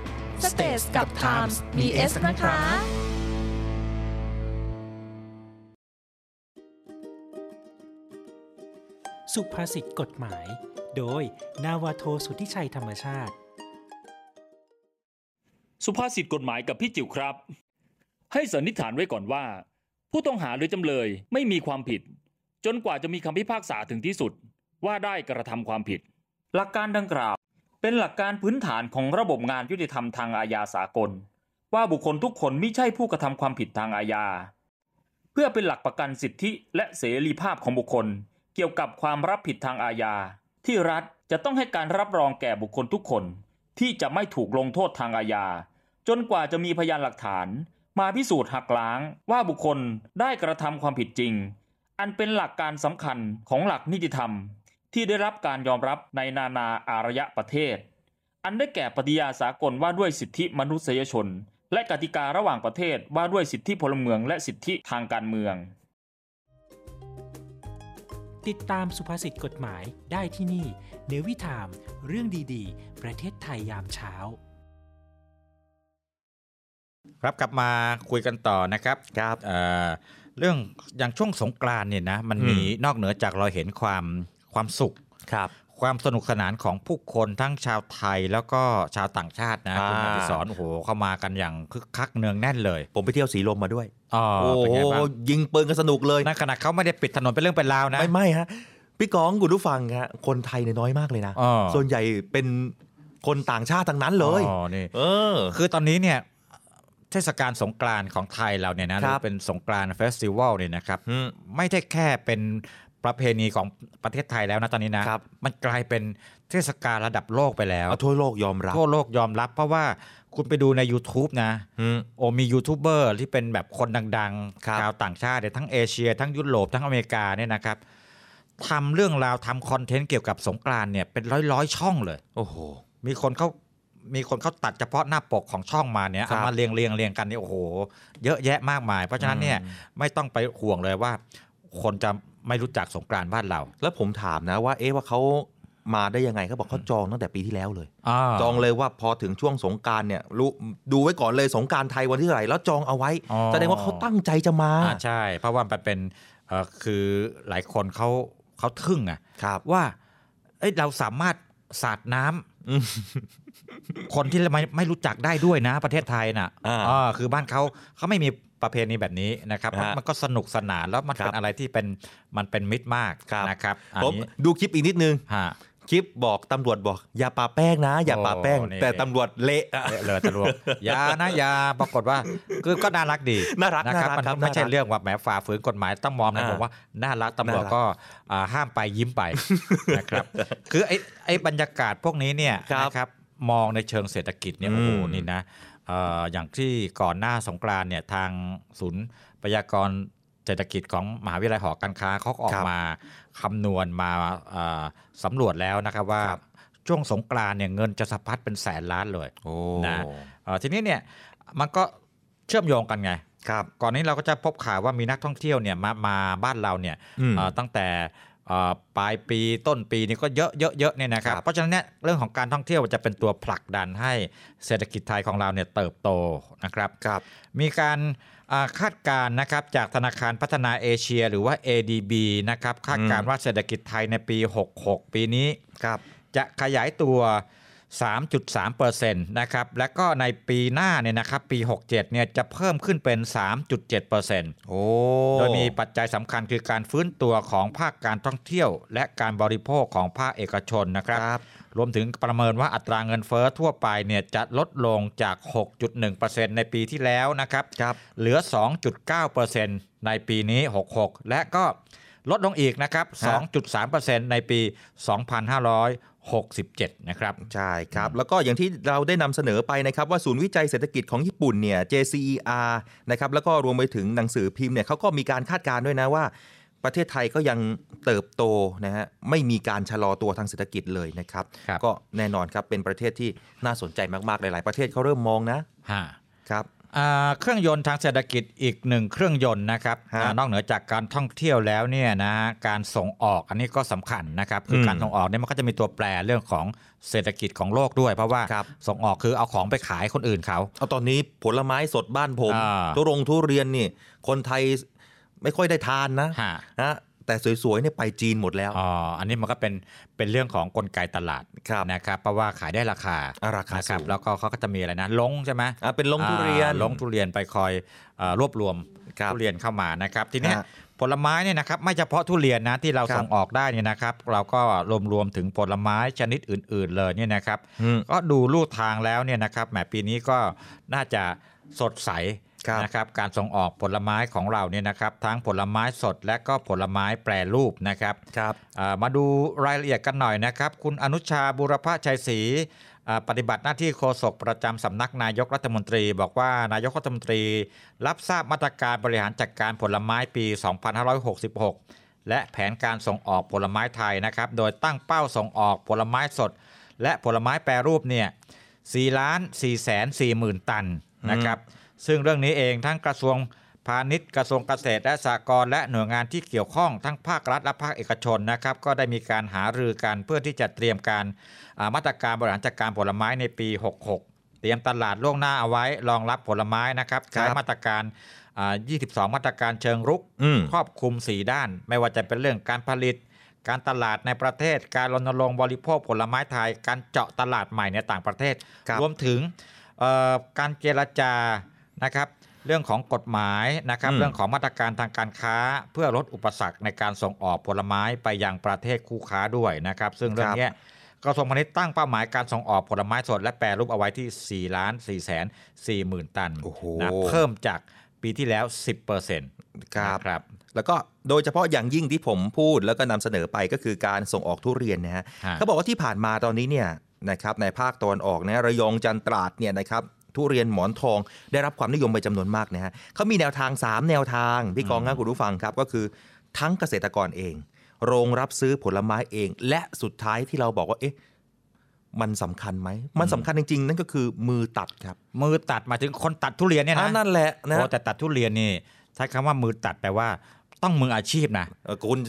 www.thestagetimes.com Stage กับ Times มี S นะคะ สุภาษิตกฎหมาย โดย นาวาโทสุทธิชัยธรรมชาติ สุภาษิตกฎหมายกับพี่จิ๋วครับ ให้สันนิษฐานไว้ก่อนว่า ผู้ต้องหาหรือจำเลยไม่มีความผิด จนกว่าจะมีคำพิพากษาถึงที่สุด ว่าได้กระทำความผิด หลักการดังกล่าว เป็นหลักการพื้นฐานของระบบงานยุติธรรมทางอาญาสากล ว่าบุคคลทุกคนไม่ใช่ผู้กระทำความผิดทางอาญา เพื่อเป็นหลักประกันสิทธิและเสรีภาพของบุคคล เกี่ยวกับความรับผิดทางอาญา ที่รัฐจะต้องให้การรับรองแก่บุคคลทุกคน ที่จะไม่ถูกลงโทษทางอาญา จนกว่าจะมีพยานหลักฐาน มาพิสูจน์หักล้างว่าบุคคลได้กระทำความผิดจริง อันเป็นหลักการสำคัญของหลักนิติธรรม ที่ได้รับการยอมรับในนานาอารยประเทศ อันได้แก่ปฏิญาสากลว่าด้วยสิทธิมนุษยชน และกติการะหว่างประเทศว่าด้วยสิทธิพลเมืองและสิทธิทางการเมือง ติดตามสุภาษิตกฎหมายได้ที่นี่เนวิทามเรื่องดีๆ ประเทศไทยยามเช้าครับกลับมาคุยกันต่อนะครับครับเอ่อเรื่องอย่างช่วงสงกรานต์เนี่ยนะมันอืมมีนอกเหนือจากเราเห็นความ ความสุขครับความสนุกสนานของผู้คนทั้งชาวไทยแล้วก็ชาวต่างชาตินะคุณออ่าภิสรโอ้โหเข้ามากันอย่างคึกคักเนืองแน่นเลย ผมไปเที่ยวสีลมมาด้วยอ๋อโอ้เป็นโหไงบ้างยิงปืนกันสนุกเลยนั่นขณะเขาไม่ได้ปิดถนนเป็นเรื่องเป็นราวนะ ไม่ไม่ฮะพี่ก้องคุณผู้ฟังฮะคนไทยเนี่ยน้อยมากเลยนะอ๋อส่วนใหญ่เป็นคนต่างชาติทั้งนั้นเลยอ๋อนี่เออ คือตอนนี้เนี่ยเทศกาลสงกรานต์ของไทยเราเนี่ยนะหครืรัอบเป็นสงกรานต์เฟสติวัลเนี่ยนะครับอืมไม่ได้แค่เป็น ประเพณีของประเทศไทยแล้วนะตอนนี้นะ มันกลายเป็นเทศกาลระดับโลกไปแล้วเอาทั่วโลกยอมรับ ทั่วโลกยอมรับ เพราะว่าคุณไปดูใน YouTube นะอืมโอมียูทูบเบอร์ที่เป็นแบบคนดังครับๆชาวต่างชาติเนี่ยทั้งเอเชีย ทั้งยุโรปทั้งอเมริกาเนี่ยนะครับทำเรื่องราวทำคอนเทนต์เกี่ยวกับสงกรานต์เนี่ยเป็นร้อยๆ ช่องเลย โอ้โห มีคนเขามีคนเขาตัดเฉพาะหน้าปกของช่องมาเนี่ยครับเอามาเรียงเรียงเรียงกันเนี่ยโอ้โห เยอะแยะมากมาย เพราะฉะนั้นเนี่ยอืมไม่ต้องไปห่วงเลยว่าคนจะ ไม่รู้จักสงกรานต์บ้านเรา แล้วผมถามนะว่าเอ๊ะว่าเขามาได้ยังไงเขาบอกเขาจองตั้งแต่ปีที่แล้วเลยอ่าจองเลยว่าพอถึงช่วงสงกรารเนี่ยรู้ดูไว้ก่อนเลยสงกรารไทยวันที่เท่าไหร่แล้วจองเอาไว้อ๋อแสดงว่าเขาตั้งใจจะมาอ่าใช่ เพราะว่ามันเป็นเอ่อคือหลายคนเขาเขาทึ่งอะครับว่าเอ้ยเราสามารถสาดน้ำคนที่ไม่ไม่รู้จักได้ด้วยนะประเทศไทยน่ะอ่าอ่าคือบ้านเขาเขาไม่มี ประเพณีแบบนี้นะครับฮะ มันก็สนุกสนานแล้วมันครับเป็นอะไรที่เป็นมันเป็นมิตรมากครับนะครับอันผมนี้ดูคลิปอีกนิดนึง ฮะ คลิปบอกตำรวจบอก อย่าปาแป้งนะ อย่าปาแป้ง โอ้นี่ แต่ตำรวจเละอะ เละเลยตำรวจอยานะอยาปรากฏว่าคือก็น่ารักดีน่ารักนะครับน่ารักมันครับไม่ใช่น่ารักเรื่องว่าแหมฝ่าฝืนกฎหมายต้องมองนะอ่าผมว่าน่ารักตำรวจน่ารักก็อ่าห้ามไปยิ้มไป นะครับ คือไอ้ไอ้บรรยากาศพวกนี้เนี่ยครับนะครับ มองในเชิงเศรษฐกิจเนี่ยโอ้โหอืมนี่นะเอ่ออย่างที่ก่อนหน้าสงกรานต์เนี่ยทางศูนย์พยากรณ์เศรษฐกิจของมหาวิทยาลัยหอการค้าเขาก็ออคกรับมาคำนวณมาเอ่อสำรวจแล้วนะครับว่าช่วงสงกรานต์เนี่ยเงินจะสะพัดเป็นแสนล้านเลยโอ้นะเอ่อทีนี้เนี่ยมันก็เชื่อมโยงกันไงครับก่อนนี้เราก็จะพบข่าวว่ามีนักท่องเที่ยวเนี่ยมามาบ้านเราเนี่ยอืมเอ่อตั้งแต่เอ่อ ปลายปีต้นปีนี่ก็เยอะเยอะเยอะเนี่ยนะครับ เพราะฉะนั้นเนี่ยเรื่องของการท่องเที่ยวจะเป็นตัวผลักดันให้เศรษฐกิจไทยของเราเนี่ยเติบโตนะครับครับมีการอ่าคาดการณ์นะครับจากธนาคารพัฒนาเอเชียหรือว่า ADB นะครับคาดการณ์ว่าเศรษฐกิจไทยในปี 66 ปีนี้ครับจะขยายตัว 3.3%นะครับและก็ในปีหน้าเนี่ยนะครับปี 67เนี่ยจะเพิ่มขึ้นเป็น 3.7%โอ้โดยมีปัจจัยสำคัญคือการฟื้นตัวของภาคการท่องเที่ยว และการบริโภคของภาคเอกชนนะครับรวมถึงประเมินว่าอัตราเงินเฟ้อทั่วไปเนี่ยจะลดลงจาก 6.1%ในปีที่แล้วนะครับเหลือ 2.9%ในปีนี้ 66 และก็ลดลงอีกนะครับ 2.3%ในปี 2567 นะครับ ใช่ครับ แล้วก็อย่างที่เราได้นำเสนอไปนะครับ ว่าศูนย์วิจัยเศรษฐกิจของญี่ปุ่นเนี่ย JCER นะครับแล้วก็รวมไปถึงหนังสือพิมพ์เนี่ยเขาก็มีการคาดการณ์ด้วยนะว่า ประเทศไทยก็ยังเติบโตนะฮะไม่มีการชะลอตัวทางเศรษฐกิจเลยนะครับครับก็แน่นอนครับเป็นประเทศที่น่าสนใจมากๆหลาย ๆ ประเทศเขาเริ่มมองนะฮะครับอ่า เครื่องยนต์ทางเศรษฐกิจอีกหนึ่งเครื่องยนต์นะครับฮะอ่านอกเหนือจากการท่องเที่ยวแล้วเนี่ยนะการส่งออกอันนี้ก็สำคัญนะครับคืออมการส่งออกเนี่ยมันก็จะมีตัวแปรเรื่องของเศรษฐกิจของโลกด้วย เพราะว่าส่งออกคือเอาของไปขายคนอื่นเขาเอาตอนนี้ผลไม้สดบ้านผมอ่าทุรงทุเรียนนี่คนไทยไม่ค่อยได้ทานนะฮะนะ แต่สวยๆเนี่ยไปจีนหมดแล้วอ๋ออันนี้มันก็เป็นเป็นเรื่องของกลไกตลาดนะครับเพราะว่าขายได้ราคาอ่าราคานะครับสูงแล้วก็เขาก็จะมีอะไรนะลงใช่ไหมอ่าเป็นลงทุเรียนอ่าลงทุเรียนไปคอยเอ่อรวบรวมทุเรียนเข้ามานะครับ ทีเนี้ยฮะผลไม้เนี่ยนะครับไม่เฉพาะทุเรียนนะที่เราครับส่งออกได้เนี่ยนะครับ เราก็รวมรวมถึงผลไม้ชนิดอื่น ๆ เลยเนี่ยนะครับอืมก็ดูลู่ทางแล้วเนี่ยนะครับแหมปีนี้ก็น่าจะสดใส นะครับการส่งออกผลไม้ของเราเนี่ยนะครับทั้งผลไม้สดและก็ผลไม้แปรรูปนะครับครับอ่ามาดูรายละเอียดกันหน่อยนะครับ คุณอนุชาบุรพชัยศรีอ่าปฏิบัติหน้าที่โฆษกประจำสำนักนายกรัฐมนตรี บอกว่านายกรัฐมนตรี รับทราบมาตรการบริหารจัดการผลไม้ปี 2566 และแผนการส่งออกผลไม้ไทยนะครับโดยตั้งเป้าส่งออกผลไม้สด และผลไม้แปรรูปเนี่ย4ล้าน4แสน4หมื่นตันนะครับ ซึ่งเรื่องนี้เองทั้งกระทรวงพาณิชย์กระทรวงเกษตรและสหกรณ์และหน่วยงานที่เกี่ยวข้องทั้งภาครัฐและภาคเอกชนนะครับ ก็ได้มีการหารือกันเพื่อที่จะเตรียมการอ่ามาตรการบริหารจัดการผลไม้ในปี 66 เตรียมตลาดล่วงหน้าเอาไว้รองรับผลไม้นะครับใช้มาตรการอ่า22 มาตรการเชิงรุกอืมครอบคลุม 4 ด้าน ไม่ว่าจะเป็นเรื่องการผลิต การตลาดในประเทศ การรณรงค์บริโภคผลไม้ไทย การเจาะตลาดใหม่ในต่างประเทศครับรวมถึงเอ่อการเจรจา นะครับเรื่องของกฎหมายนะครับอืมเรื่องของมาตรการทางการค้า เพื่อลดอุปสรรคในการส่งออกผลไม้ไปยังประเทศคู่ค้าด้วยนะครับ ซึ่งเรื่องเนี้ยกระทรวงพาณิชย์ตั้งเป้าหมายการส่งออกผลไม้สดและแปรรูปเอาไว้ที่ 4 ล้าน4แสน4หมื่นตันนะเพิ่มจากปีที่แล้ว 10%ครับนะครับแล้วก็โดยเฉพาะอย่างยิ่งที่ผมพูดแล้วก็นำเสนอไปก็คือการส่งออกทุเรียนนะฮะฮะเขาบอกว่าที่ผ่านมาตอนนี้เนี่ยนะครับในภาคตะวันออกนะระยองจันทร์ตราดเนี่ยนะครับ ทุเรียนหมอนทอง ได้รับความนิยมไปจำนวนมากนะฮะเขามีแนวทาง 3 แนวทางพี่กองนะคุณผู้ฟังครับก็คือทั้งเกษตรกรเอง โรงรับซื้อผลไม้เอง และสุดท้ายที่เราบอกว่าเอ๊ะมันสำคัญไหม มันสำคัญจริงๆ นั่นก็คือมือตัดครับ มือตัดหมายถึงคนตัดทุเรียนเนี่ยอ่านะนั่นแหละนะโอ้แต่ตัดทุเรียนนี่ใช้คำว่ามือตัดแปลว่าต้องมืออาชีพนะเออคุณ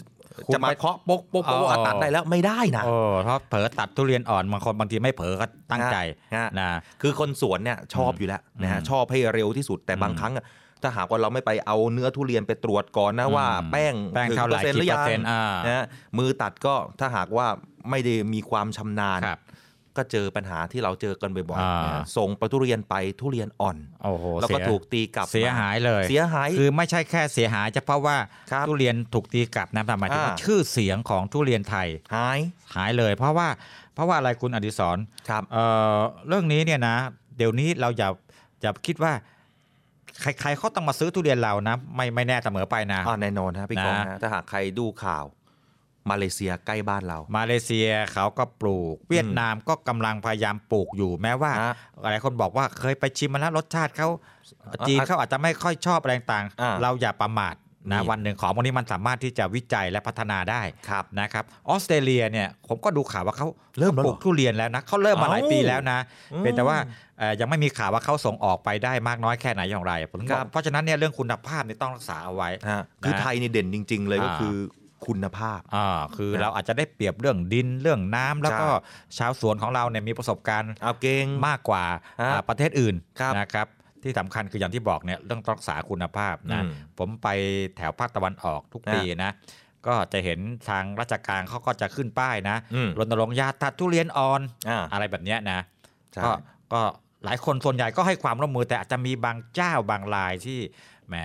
จะมาเคาะโป๊กโป๊กโป๊กอะตัดได้แล้วไม่ได้นะโอ้เพราะเผลอตัดทุเรียนอ่อนบางคนบางทีไม่เผลอก็ตั้งใจฮะนะคือคนสวนเนี่ยชอบอยู่แล้วนะฮะอืมชอบให้เร็วที่สุดแต่บางครั้งอะถ้าหากว่าเราไม่ไปเอาเนื้อทุเรียนไปตรวจก่อนนะว่าอืมแป้งแป้งถึเท่าไหร่ปอร์ซ็นต์หรือยักี่เปอร์เซ็นต์อ่านะฮะมือตัดก็ถ้าหากว่าไม่ได้มีความชำนาญ ก็เจอปัญหาที่เราเจอกันบ่อยอ่าๆนะฮะส่งไปทุเรียนไปทุเรียนอ่อนโอ้โหแล้วก็เสียถูกตีกลับเสียหายเลย เสียหายคือไม่ใช่แค่เสียหายเฉพาะว่าทุเรียนถูกตีกลับนะแต่หมายถึงว่าอ่าชื่อเสียงของทุเรียนไทยหายหายเลย เพราะว่าเพราะว่าอะไรคุณอดิศรครับเอ่อเรื่องนี้เนี่ยนะ เดี๋ยวนี้เราอย่าอย่าคิดว่าใครๆเขาต้องมาซื้อทุเรียนเรานะ ไม่ไม่แน่เสมอไปนะอ่าแน่นอนฮะพี่กองนะนะถ้าหากใครดูข่าว มาเลเซียใกล้บ้านเรา มาเลเซียเขาก็ปลูก เวียดนามก็กำลังพยายามปลูกอยู่แม้ว่าหลายคนบอกว่าเคยไปชิมมาแล้วรสชาติเขาจีนเขาอาจจะไม่ค่อยชอบอะไรต่างอ่าๆเราอย่าประมาทนะนี่วันหนึ่งของพวกนี้มันสามารถที่จะวิจัยและพัฒนาได้ครับนะครับออสเตรเลียเนี่ยผมก็ดูข่าวว่าเขาเริ่มแล้วปเหรลูอกทุเรียนแล้วนะเขาเริ่มมาหลายเอ้าปีแล้วนะอืมเป็นแต่ว่าเอ่อยังไม่มีข่าวว่าเขาส่งออกไปได้มากน้อยแค่ไหนอย่างไรผมถึงบคอรักบเพราะฉะนั้นเนี่ยเรื่องคุณภาพนี่ต้องรักษาเอาไว้ฮะคือนะไทยนี่เด่นจริง ๆ เลยก็อ่าคือ คุณภาพอ่าคือนะเราอาจจะได้เปรียบเรื่องดินเรื่องน้ำแล้วก็ใช่ชาวสวนของเราเนี่ยมีประสบการณ์เอาเก่งมากกว่าฮะอ่าประเทศอื่นครับนะครับที่สำคัญคืออย่างที่บอกเนี่ยเรื่องรักษาคุณภาพนะอืมผมไปแถวภาคตะวันออกทุกฮะปีนะก็จะเห็นทางราชการเขาก็จะขึ้นป้ายนะอืมรณรงค์อยาตัดทุเรียนอ่อนอ่าอะไรแบบเนี้ยนะใช่ก็ก็หลายคนส่วนใหญ่ก็ให้ความร่วมมือแต่อาจจะมีบางเจ้าบางรายที่ แหม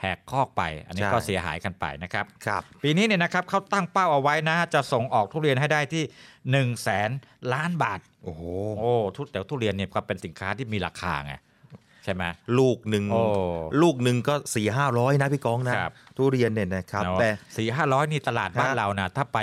แหกคอกไป อันนี้ใช่ก็เสียหายกันไปนะครับครับ ปีนี้เนี่ยนะครับเขาตั้งเป้าเอาไว้นะจะส่งออกทุเรียนให้ได้ที่1นึ่งแสนล้านบาท โอ้โหโอ้ทุแต่ทุเรียนเนี่ยก็เป็นสินค้าที่มีราคาไงใช่ไหมลูกหนึ่งโอ้ลูกหนึ่งก็สี่ห้าร้อยนะพี่กองนะครับทุเรียนเนี่ยนะครับเนาะแต่สี่ห้าร้อยนี่ตลาดบ้านฮะเรานะถ้าไป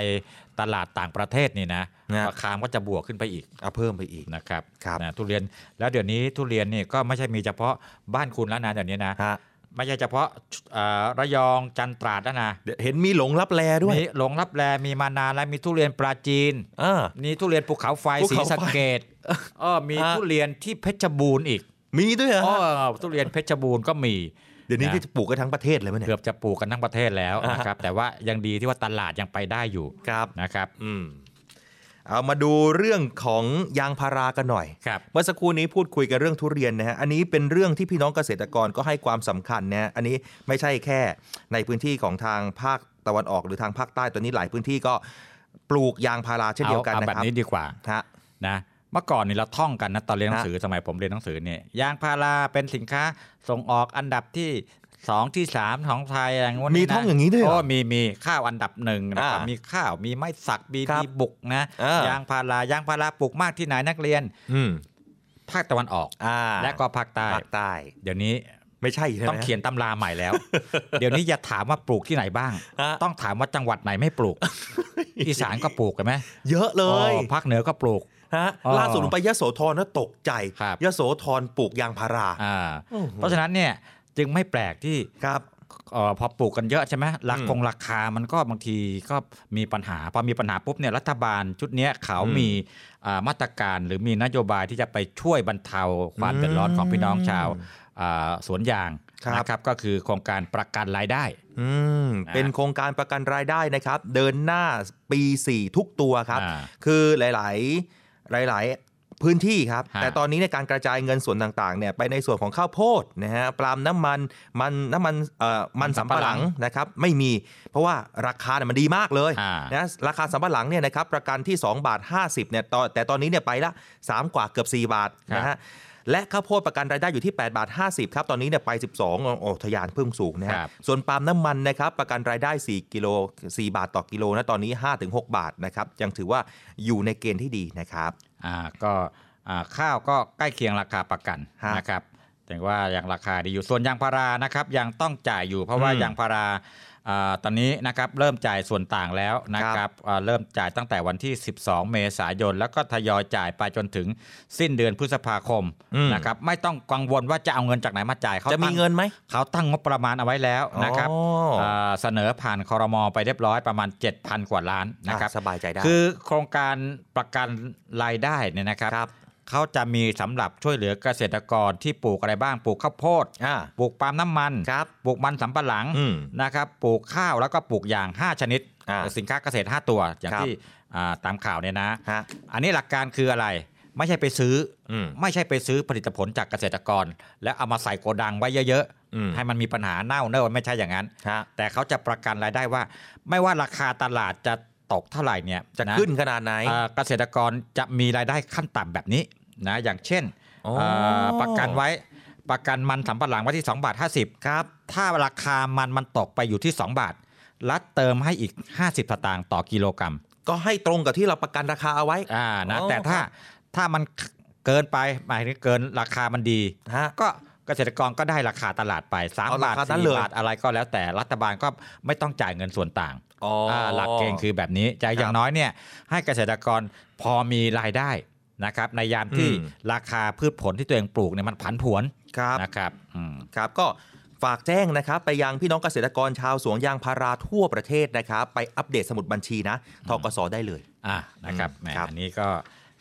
ตลาดต่างประเทศนี่นะนะราคาก็จะบวกขึ้นไปอีกเอาเพิ่มไปอีกนะครับครับนะทุเรียนแล้วเดี๋ยวนี้ทุเรียนนี่ก็ไม่ใช่มีเฉพาะบ้านคุณแล้วนะเดี๋ยวนี้นะฮะ ไม่ใช่เฉพาะเอ่อระยองจันตราดแล้วนะเดี๋ยวเห็นมีหลงรับแลด้วยมีหลงรับแลมีมานานแล้วมีทุเรียนปลาจีนอ่ามีทุเรียนภูเขาไฟภูสีเขาไฟสะเกดเออมีฮะทุเรียนที่เพชรบูรณ์อีก มีด้วยเหรออ๋ฮะอทุเรียนเพชรบูรณ์ก็มีเดี๋ยวนี้นะที่จะปลูกกันทั้งประเทศเลยมั้ยเนี่ยเกือบจะปลูกกันทั้งประเทศแล้วอ่านะครับแต่ว่ายังดีที่ว่าตลาดยังไปได้อยู่ครับนะครับ อืม เอามาดูเรื่องของยางพารากันหน่อยครับเมื่อสักครู่นี้พูดคุยกันเรื่องทุเรียนนะฮะ อันนี้เป็นเรื่องที่พี่น้องเกษตรกรก็ให้ความสำคัญนะฮะอันนี้ไม่ใช่แค่ในพื้นที่ของทางภาคตะวันออกหรือทางภาคใต้ตอนนี้หลายพื้นที่ก็ปลูกยางพาราเช่นเดียวกันอานะแบบครับนี้ดีกว่าฮะนะเมื่อก่อนนี่เราท่องกันนะตอนเรียนหนังสือสมัยผมเรียนหนังสือเนี่ยยางพาราเป็นสินค้าส่งออกอันดับที่ สองที่สามของไทยอะไรงู้นมีนี่นะท่องอย่างนี้ด้วยเหรอโอ้มีมีข้าวอันดับหนึ่งนะครับอ่ามีมีข้าวมีไม้สักมีครับมีบุกนะอ่ายางพารายางพาราปลูกมากที่ไหนนักเรียนอืมภาคตะวันออกอ่าและก็ภาคใต้ภาคใต้ เดี๋ยวนี้ไม่ใช่ใช่ไหมต้องเขียนตำราใหม่แล้ว เดี๋ยวนี้อย่าถามว่าปลูกที่ไหนบ้างฮะต้องถามว่าจังหวัดไหนไม่ปลูก อีสานก็ปลูกกันไหมเยอะเลยอ๋อภาคเหนือก็ปลูกฮะอ๋อล่าสุดผมไปยโสธรนะตกใจครับยโสธรปลูกยางพาราอ่าโอ้โหเพราะฉะนั้นเนี่ย จึงไม่แปลกที่ครับเอ่อพอปลูกกันเยอะใช่ไหมราอืมคงราคามันก็บางทีก็มีปัญหา พอมีปัญหาปุ๊บเนี่ยรัฐบาลชุดเนี้ยเขาอืมมีอ่ามาตรการหรือมีนโยบายที่จะไปช่วยบรรเทาความเดือดร้อนของพี่น้องชาวอ่าสวนยางครับนะครับก็คือโครงการประกันรายได้อืมเป็นโครงการประกันรายได้นะครับ เดินหน้าปี 4 ทุกตัวครับอ่าคือหลาย ๆ หลาย ๆ พื้นที่ครับฮะแต่ตอนนี้ในการกระจายเงินส่วนต่างๆเนี่ยไปในส่วนของข้าวโพดนะฮะปาล์มน้ำมันมันน้ำมันเอ่อมันสำปะหลังนะครับไม่มีเพราะว่าราคาเนี่ยมันดีมากเลยอ่านะราคาสำปะหลังเนี่ยนะครับประกันที่ 2 บาท 50เนี่ยตอนแต่ตอนนี้เนี่ยไปละ 3 กว่าเกือบ 4 บาทนะฮะและข้าวโพดประกันรายได้อยู่ที่8บาท50ครับตอนนี้เนี่ยไป 12โอ้ทะยานเพิ่มสูงนะคฮะรับส่วนปาล์มน้ำมันนะครับประกันรายได้ 4 กิโล 4 บาทต่อกิโลนะตอนนี้ 5-6 บาทนะครับยังถือว่าอยู่ในเกณฑ์ที่ดีนะครับอ่า ก็อ่าข้าวก็ใกล้เคียงราคาประกันฮะนะครับแต่ว่ายังราคาดีอยู่ส่วนยางพารานะครับยังต้องจ่ายอยู่เพราะว่าอืมยางพาราอ่า ตอนนี้นะครับเริ่มจ่ายส่วนต่างแล้วนะครับอ่าเริ่มจ่ายตั้งแต่วันที่ 12 เมษายน แล้วก็ทยอยจ่ายไปจนถึงสิ้นเดือนพฤษภาคมอืมนะครับไม่ต้องกังวลว่าจะเอาเงินจากไหนมาจ่ายเขาจะมีตั้เงินไหมเขาตั้งงบประมาณเอาไว้แล้วนะครับอ๋ออ่าเสนอผ่านคอรมอไปเรียบร้อยประมาณ 7,000 กว่าล้านนะครับอะสบายใจได้คือโครงการประกันรายได้เนี่ยนะครับ เขาจะมีสำหรับช่วยเหลือเกษตรกรที่ปลูกอะไรบ้างปลูกข้าวโพดอ่าปลูกปาล์มน้ำมันครับปลูกมันสำปะหลังอืมนะครับปลูกข้าวแล้วก็ปลูกยาง 5 ชนิดอ่าสินค้าเกษตร 5 ตัวอย่างครับที่อ่าตามข่าวเนี่ยนะฮะอันนี้หลักการคืออะไรไม่ใช่ไปซื้ออมไม่ใช่ไปซื้อผลิตผลจากเกษตรกร แล้วเอามาใส่โกดังไว้เยอะอืมๆให้มันมีปัญหาเน่าเน่าไม่ใช่อย่างนั้นฮะแต่เขาจะประกันรายได้ว่า ไม่ว่าราคาตลาดจะตกเท่าไหร่เนี่ยจะนะขึ้นขนาดไหนอ่าเกษตรกรจะมีรายได้ขั้นต่ำแบบนี้ นะอย่างเช่นอ๋ออ่าประกันไว้ประกันมันสำปะหลังไว้ที่2บาท50ครับถ้าราคามันมันตกไปอยู่ที่ 2 บาท รัฐเติมให้อีก 50สตางค์ต่อกิโลกรัม ก็ให้ตรงกับที่เราประกันราคาเอาไว้อ่านะอ๋อแต่ถ้าถ้ามันเกินไปหมายถึงเกินราคามันดีฮะก็เกษตรกรก็ได้ราคาตลาดไป3เอาราบาทคานั้นเลย4บาทอะไรก็แล้วแต่รัฐบาลก็ไม่ต้องจ่ายเงินส่วนต่างอ๋ออ่าหลักเกณฑ์คือแบบนี้จะอย่างน้อยเนี่ยให้เกษตรกรพอมีรายได้ นะครับในยามที่อืมราคาพืชผลที่ตัวเองปลูกเนี่ยมันผันผวนครับนะครับอืมครับก็ฝากแจ้งนะครับไปยังพี่น้องเกษตรกรชาวสวนยางพาราทั่วประเทศนะครับไปอัปเดตสมุดบัญชีนะทกสได้เลยอ่านะครับอืมแหมครับอันนี้ก็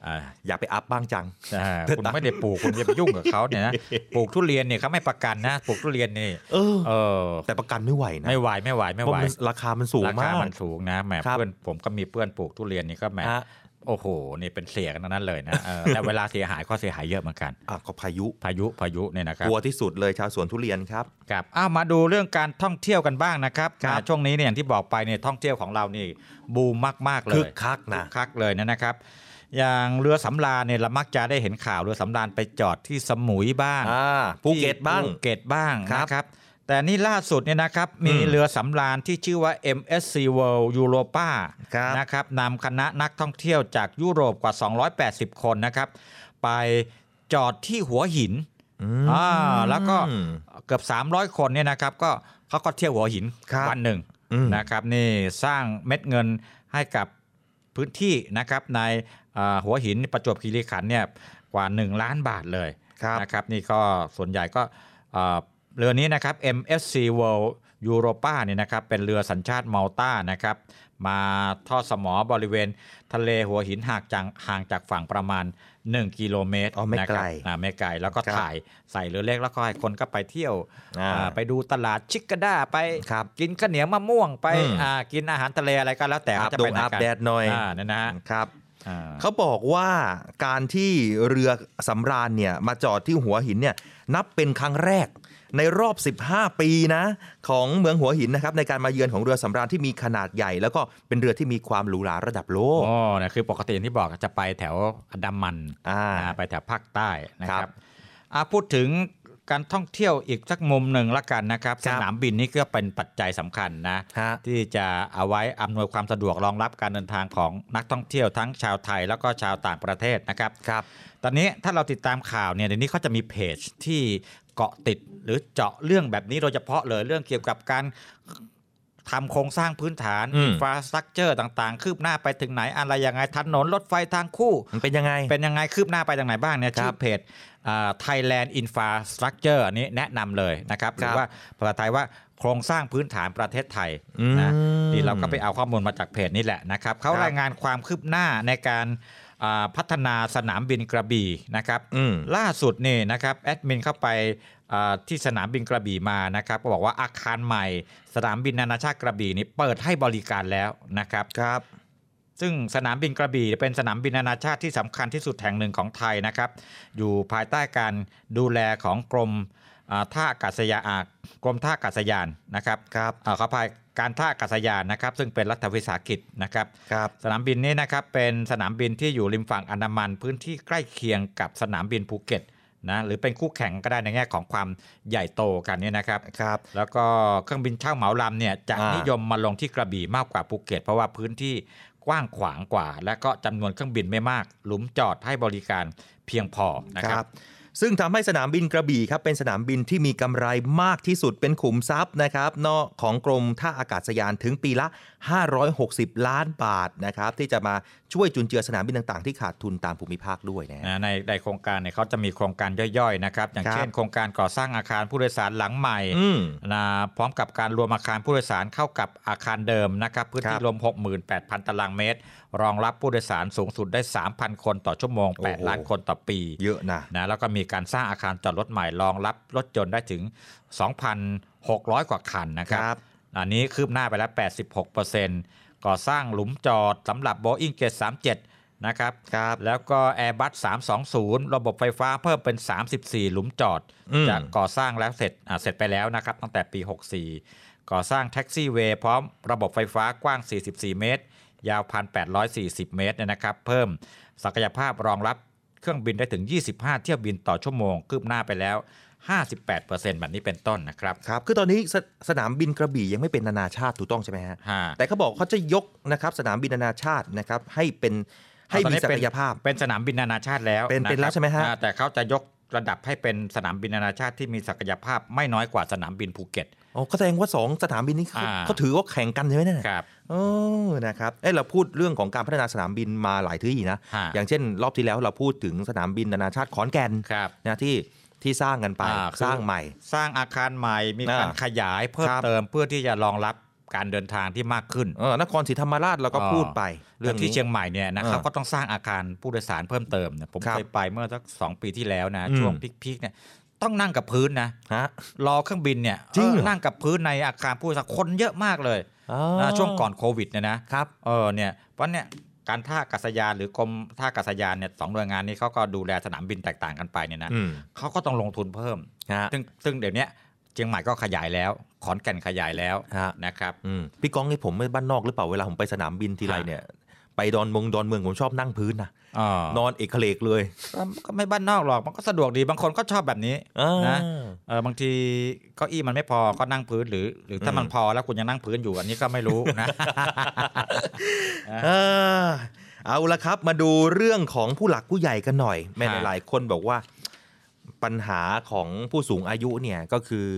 อ่าอย่าไปอัพบ้างจังอ่าคุณไม่ได้ปลูกคุณจะไปยุ่งกับเขาเนี่ยนะปลูกทุเรียนเนี่ยเขาไม่ประกันนะปลูกทุเรียนนี่เออเออแต่ประกันไม่ไหวนะไม่ไหวไม่ไหวไม่ไหวเพราะนราคามันสูงราคามากมันสูงนะแหมครับเพื่อนผมก็มีเพื่อนปลูกทุเรียนนี่ก็แหมฮะ โอ้โหนี่เป็นเศรษฐีกันทั้งนั้นเลยนะเออแต่เวลาเสียหายก็เสียหายเยอะเหมือนกันอะก็พายุพายุพายุเนี่ยนะครับกลัวที่สุดเลยชาวสวนทุเรียนครับครับอ้าวมาดูเรื่องการท่องเที่ยวกันบ้างนะครับครับอ่าช่วงนี้เนี่ยอย่างที่บอกไปเนี่ยท่องเที่ยวของเรานี่บูมมากๆเลคึยกคักนะคึคักเลยนะครับอย่างเรือสำราญเนี่ยเรามักจะได้เห็นข่าวเรือสำราญไปจอดที่สมุยบ้างอ่าภูเก็ตบ้างที่ภูเก็ตบ้างครับนะครับ แต่นี่ล่าสุดเนี่ยนะครับ มีอืมเรือสำราญที่ชื่อว่า MSC World Europa ครับนะครับนำคณะนักท่องเที่ยวจากยุโรปกว่า 280 คนนะครับ ไปจอดที่หัวหินมอ่าแล้วก็เกือบ 300 คนเนี่ยนะครับ ก็เขาก็เที่ยวหัวหินครับวันหนึ่งอืมนะครับนี่สร้างเม็ดเงินให้กับพื้นที่นะครับในอ่าหัวหินประจวบคีรีขันธ์เนี่ยกว่า 1 ล้านบาทเลยครับนะครับ นี่ก็ส่วนใหญ่ก็อ่า เรือนี้นะครับ MSC World Europa เนี่ยนะครับเป็นเรือสัญชาติมัลตานะครับมาทอดสมอบริเวณทะเลหัวหินห่างจากห่างจากฝั่งประมาณ 1 กิโลเมตรอ๋อไม่นะครับไกลอ่าไม่ไกลแล้วก็ครับถ่ายใส่เรือเล็กแล้วก็ให้คนก็ไปเที่ยวอ่าอ่าไปดูตลาดชิคกาด้าไปครับกินข้าวเหนียวมะม่วงไปอืมอ่ากินอาหารทะเลอะไรก็แล้วแต่อาบเขาจะดไปงไหนอาบกันแดดหน่อยอ่าเนี่ยนะฮะครับอ่าเขาบอกว่าการที่เรือสำราญเนี่ยมาจอดที่หัวหินเนี่ยนับเป็นครั้งแรก ในรอบ 15 ปีนะของเมืองหัวหินนะครับในการมาเยือนของเรือสำราญที่มีขนาดใหญ่ แล้วก็เป็นเรือที่มีความหรูหราระดับโลกอ๋อนะคือปกติอย่างที่บอกจะไปแถวอันดามันอ่าอ่าไปแถวภาคใต้นะคครัรับบอ่าพูดถึงการท่องเที่ยวอีกสักมุมหนึ่งละกันนะครับคสรับนามบินนี่ก็เป็นปัจจัยสำคัญนะฮะที่จะเอาไว้อำนวยความสะดวกรองรับการเดินทางของนักท่องเที่ยวทั้งชาวไทยแล้วก็ชาวต่างประเทศนะครับครับ ตอนนี้ถ้าเราติดตามข่าวเนี่ยเดี๋ยวนี้เขาจะมีเพจที่ เกาะติดหรือเจาะเรื่องแบบนี้โดยเฉพาะเลยเรื่องเกี่ยวกับการทำโครงสร้างพื้นฐานอืมอินฟราสตรักเจอร์ต่างๆ คืบหน้าไปถึงไหนอะไรยังไงถนนรถไฟทางคู่ มันเป็นยังไง เป็นยังไงคืบหน้าไปทางไหนบ้างเนี่ยครับชื่อเพจอ่า Thailand Infrastructure อันนี้แนะนำเลยนะครับหครัรืบอว่าภาษาไทยว่าโครงสร้างพื้นฐานประเทศไทยอืมนะนี่เราก็ไปเอาข้อมูลมาจากเพจนี้แหละนะครับเขาครับรายงานความคืบหน้าในการอ่า พัฒนาสนามบินกระบี่นะครับอืมล่าสุดนี่นะครับแอดมินเข้าไปอ่าที่สนามบินกระบี่มานะครับ ก็บอกว่าอาคารใหม่ สนามบินนานาชาติกระบี่นี่เปิดให้บริการแล้วนะครับครับซึ่งสนามบินกระบี่เป็นสนามบินนานาชาติที่สำคัญที่สุดแห่งหนึ่งของไทยนะครับ อยู่ภายใต้การดูแลของกรมอ่าท่าอากาศยานอ่ากรมท่าอากาศยานนะครับครับอ่าขออภัย การท่าอากาศยานนะครับ ซึ่งเป็นรัฐวิสาหกิจนะครับครับ สนามบินนี้นะครับเป็นสนามบินที่อยู่ริมฝั่งอันดามัน พื้นที่ใกล้เคียงกับสนามบินภูเก็ตนะหรือเป็นคู่แข่งก็ได้ในแง่ของความใหญ่โตกันเนี่ยนะครับครับ แล้วก็เครื่องบินเช่าเหมาลำเนี่ยจะอ่านินิยมมาลงที่กระบี่มากกว่าภูเก็ต เพราะว่าพื้นที่กว้างขวางกว่า และก็จำนวนเครื่องบินไม่มาก หลุมจอดให้บริการเพียงพอนะครับ ซึ่งทำให้สนามบินกระบี่ครับเป็นสนามบินที่มีกำไรมากที่สุดเป็นขุมทรัพย์นะครับนอกของกรมท่าอากาศยานถึงปีละ 560 ล้านบาทนะครับที่จะมาช่วยจุนเจือสนามบินต่างๆ ที่ขาดทุนตามภูมิภาคด้วยนะฮะนะในในโครงการเนี่ยเขาจะมีโครงการย่อยๆนะครับอย่างครับเช่นโครงการก่อสร้างอาคารผู้โดยสารหลังใหม่อืมนะพร้อมกับการรวมอาคารผู้โดยสารเข้ากับอาคารเดิมนะครับพื้นที่ครับรวม 68,000 ตารางเมตร รองรับผู้โดยสารสูงสุดได้ 3,000 คนต่อชั่วโมงโอ้โห8ล้านคนต่อปี เยอะนะนะแล้วก็มีการสร้างอาคารจอดรถใหม่รองรับรถยนต์ได้ถึง 2,600 กว่าคันนะครับครับ อันนี้คืบหน้าไปแล้ว 86%ก่อสร้างหลุมจอดสำหรับ Boeing 737 นะครับครับแล้วก็ Airbus 320 ระบบไฟฟ้าเพิ่มเป็น 34 หลุมจอดอืมจะก่อสร้างแล้วเสร็จอ่าเสร็จไปแล้วนะครับ ตั้งแต่ปี 64 ก่อสร้างแท็กซี่เวย์พร้อมระบบไฟฟ้ากว้าง 44 เมตร ยาว 1,840 เมตรเนี่ยนะครับ เพิ่มศักยภาพรองรับเครื่องบินได้ถึง 25 เที่ยวบินต่อชั่วโมง คืบหน้าไปแล้ว 58%แบบนี้เป็นต้นนะครับ ครับ คือตอนนี้สสนามบินกระบี่ยังไม่เป็นนานาชาติถูกต้องใช่ไหมฮะ แต่เขาบอกเขาจะยกนะครับสนามบินนานาชาตินะครับให้เป็นให้ตอนมีนี้ศัเป็กนยภาพ เป็นสนามบินนานาชาติแล้วเป็นเป็นนะครับแล้วใช่ไหมฮะอ่าแต่เขาจะยกระดับให้เป็นสนามบินนานาชาติที่มีศักยภาพไม่น้อยกว่าสนามบินภูเก็ตอ๋อก็แสดงว่า 2 สนามบินนี้เขาอ่าเขาถือว่าแข่งกันใช่ไหมเนี่ยครับโอ้นะครับเอ้ยเราพูดเรื่องของการพัฒนาสนามบินมาหลายที่นะฮะอย่างเช่น รอบที่แล้วเราพูดถึงสนามบินนานาชาติขอนแก่นครับนะที่ ที่สร้างกันไป อ่าคือ สร้างใหม่ สร้างอาคารใหม่มีการอ่าขยายเพิ่มครับ เติมเพื่อที่จะรองรับการเดินทางที่มากขึ้น เออนครศรีธรรมราชเราก็พูดไปเรื่องที่นี้ เชียงใหม่เนี่ยนะครับอ่าก็ต้องสร้างอาคารผู้โดยสารเพิ่มเติมเนี่ยผมครับเคยไปเมื่อสักสองปีที่แล้วนะอืม ช่วงพีคๆเนี่ยต้องนั่งกับพื้นนะฮะ รอเครื่องบินเนี่ยจริงเหรอ เออนั่งกับพื้นในอาคารผู้โดยสารคนเยอะมากเลยอ๋อนะช่วงก่อนโควิดเนี่ยนะครับ เออเนี่ยเพราะเนี่ย การท่าอากาศยานหรือกรมท่าอากาศยานเนี่ยสองหน่วยงานนี้เขาก็ดูแลสนามบินแตกต่างกันไปเนี่ยนะอืมเขาก็ต้องลงทุนเพิ่มฮะซึ่งซึ่งเดี๋ยวเนี้ยเชียงใหม่ก็ขยายแล้ว ขอนแก่นขยายแล้วฮะนะครับอืมพี่ก้องนี่ผมไม่บ้านนอกหรือเปล่าเวลาผมไปสนามบินทีไรเนี่ย ไปดอนเมองดอนเมืองผมชอบนั่งพื้นนะอ๋อนอนเอกเลกเลยก็ก็ไม่บ้านนอกหรอกมันก็สะดวกดีบางคนก็ชอบแบบนี้อ่านะเออบางทีเก้าอี้มันไม่พอก็นั่งพื้นหรือ หรือถ้าอืมมันพอแล้วคุณยังนั่งพื้นอยู่อันนี้ก็ไม่รู้นะเออเอาละครับมาดูเรื่องของผู้หลักผู้ใหญ่กันหน่อยแม่ฮะหลายๆคนบอกว่าปัญหาของผู้สูงอายุเนี่ยก็คือ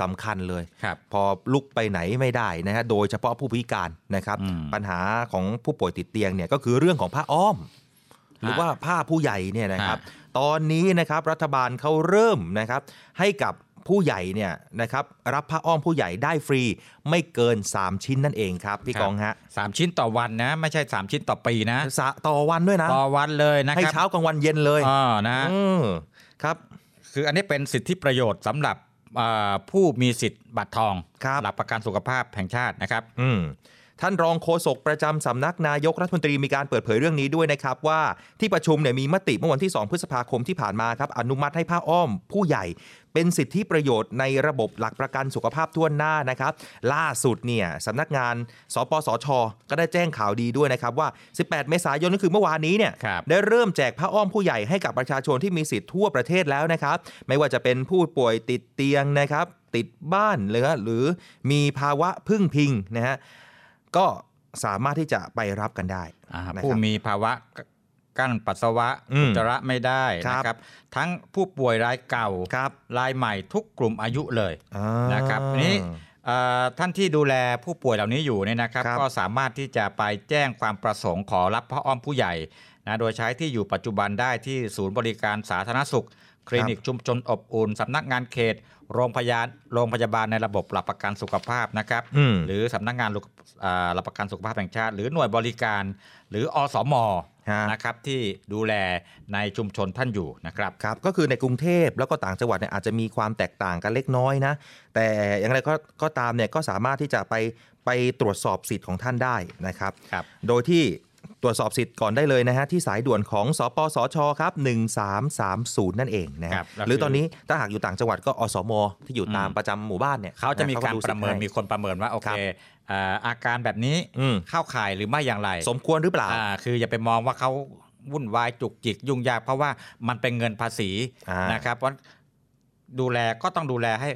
สำคัญเลยครับพอลุกไปไหนไม่ได้นะฮะโดยเฉพาะผู้พิการนะครับอืมปัญหาของผู้ป่วยติดเตียงเนี่ยก็คือเรื่องของผ้าอ้อม หรือว่าผ้าผู้ใหญ่เนี่ยนะครับ ตอนนี้นะครับรัฐบาลเขาเริ่มนะครับให้กับผู้ใหญ่เนี่ยนะครับรับผ้าอ้อมผู้ใหญ่ได้ฟรีไม่เกิน 3 ชิ้นนั่นเองครับพี่กองฮะสามชิ้นต่อวันนะ ไม่ใช่สามชิ้นต่อปีนะสะต่อวันด้วยนะ ต่อวันเลยนะให้ครับเช้ากลางวันเย็นเลยอ๋อนะเออครับคืออันนี้เป็นสิทธิประโยชน์สำหรับอ่า ผู้มีสิทธิ์บัตรทองครับหลักประกันสุขภาพแห่งชาตินะครับอืม ท่านรองโฆษกประจำสำนักนายกรัฐมนตรีมีการเปิดเผยเรื่องนี้ด้วยนะครับว่าที่ประชุมเนี่ยมีมติเมื่อวันที่ 2 พฤษภาคมที่ผ่านมาครับอนุมัติให้ผ้าอ้อมผู้ใหญ่เป็นสิทธิประโยชน์ในระบบหลักประกันสุขภาพทั่วหน้านะครับ ล่าสุดเนี่ยสำนักงาน สปสช ก็ได้แจ้งข่าวดีด้วยนะครับว่า 18 เมษายนก็คือเมื่อวานนี้เนี่ยครับได้เริ่มแจกผ้าอ้อมผู้ใหญ่ให้กับประชาชนที่มีสิทธิ์ทั่วประเทศแล้วนะครับ ไม่ว่าจะเป็นผู้ป่วยติดเตียงนะครับ ติดบ้านหรือหรือมีภาวะพึ่งพิงนะฮะ ก็สามารถที่จะไปรับกันได้อ่านะครับผู้มีภาวะกั้นปัสสาวะอืมอุจจาระไม่ได้ครับนะครับ ทั้งผู้ป่วยรายเก่าครับรายใหม่ทุกกลุ่มอายุเลยอ่านะครับทีนี้เอ่อท่านที่ดูแลผู้ป่วยเหล่านี้อยู่เนี่ยนะครับครับก็สามารถที่จะไปแจ้งความประสงค์ขอรับผ้าอ้อมผู้ใหญ่นะโดยใช้ที่อยู่ปัจจุบันได้ที่ศูนย์บริการสาธารณสุข คลินิกชุมชนอบอุ่นสำนักงานเขต โรงพยาบาลโรงพยาบาลในระบบหลักประกันสุขภาพนะครับอืมหรือสำนักงานลุกอ่าหลักประกันสุขภาพแห่งชาติ หรือหน่วยบริการ หรืออสมฮะนะครับที่ดูแลในชุมชนท่านอยู่นะครับครับก็คือในกรุงเทพแล้วก็ต่างจังหวัดเนี่ยอาจจะมีความแตกต่างกันเล็กน้อยนะ แต่อย่างไรก็ก็ตามเนี่ยก็สามารถที่จะไปไปตรวจสอบสิทธิ์ของท่านได้นะครับครับโดยที่ ตรวจสอบสิทธิ์ก่อนได้เลยนะฮะที่สายด่วนของสปสชครับ1330 นั่นเองนะฮะครับแล้วหรือคือตอนนี้ถ้าหากอยู่ต่างจังหวัดก็อสมที่อยู่ตามอืมประจำหมู่บ้านเนี่ยเขาจะมีการดูสิทระธิ์ประเมินให้มีคนประเมินว่าโอเคครับเอ่ออาการแบบนี้อืมเข้าข่ายหรือไม่อย่างไร สมควรหรือเปล่าอ่าคืออย่าไปมองว่าเขาวุ่นวายจุกจิกยุ่งยาก เพราะว่ามันเป็นเงินภาษีอ่ะนะครับเพราะดูแลก็ต้องดูแลให้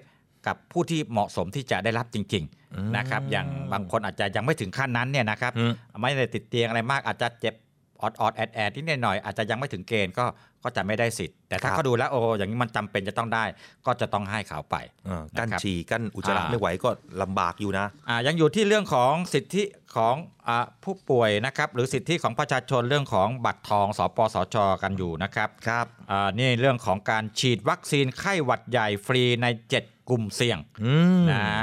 กับผู้ที่เหมาะสมที่จะได้รับจริง ๆ นะครับอย่างบางคนอาจจะยังไม่ถึงขั้นนั้นเนี่ยนะครับอืมไม่ได้ติดเตียงอะไรมากอาจจะเจ็บออดออดแอดแอดนิดหน่อยอาจจะยังไม่ถึงเกณฑ์ก็ก็จะไม่ได้สิทธิ์ แต่ถ้าเขาดูแล้วโอ้อย่างนี้มันจำเป็นจะต้องได้ ก็จะต้องให้เขาไปเออกั้นนะครับฉี่กั้นอุจจาระอ่าไม่ไหวก็ลำบากอยู่นะอ่ายังอยู่ที่เรื่องของสิทธิของอาผู้ป่วยนะครับ หรือสิทธิของประชาชนเรื่องของบัตรทองสปสช กันอยู่นะครับครับอ่านี่เรื่องของการฉีดวัคซีนไข้หวัดใหญ่ฟรีใน 7 กลุ่มเสี่ยงอืมนะอ่า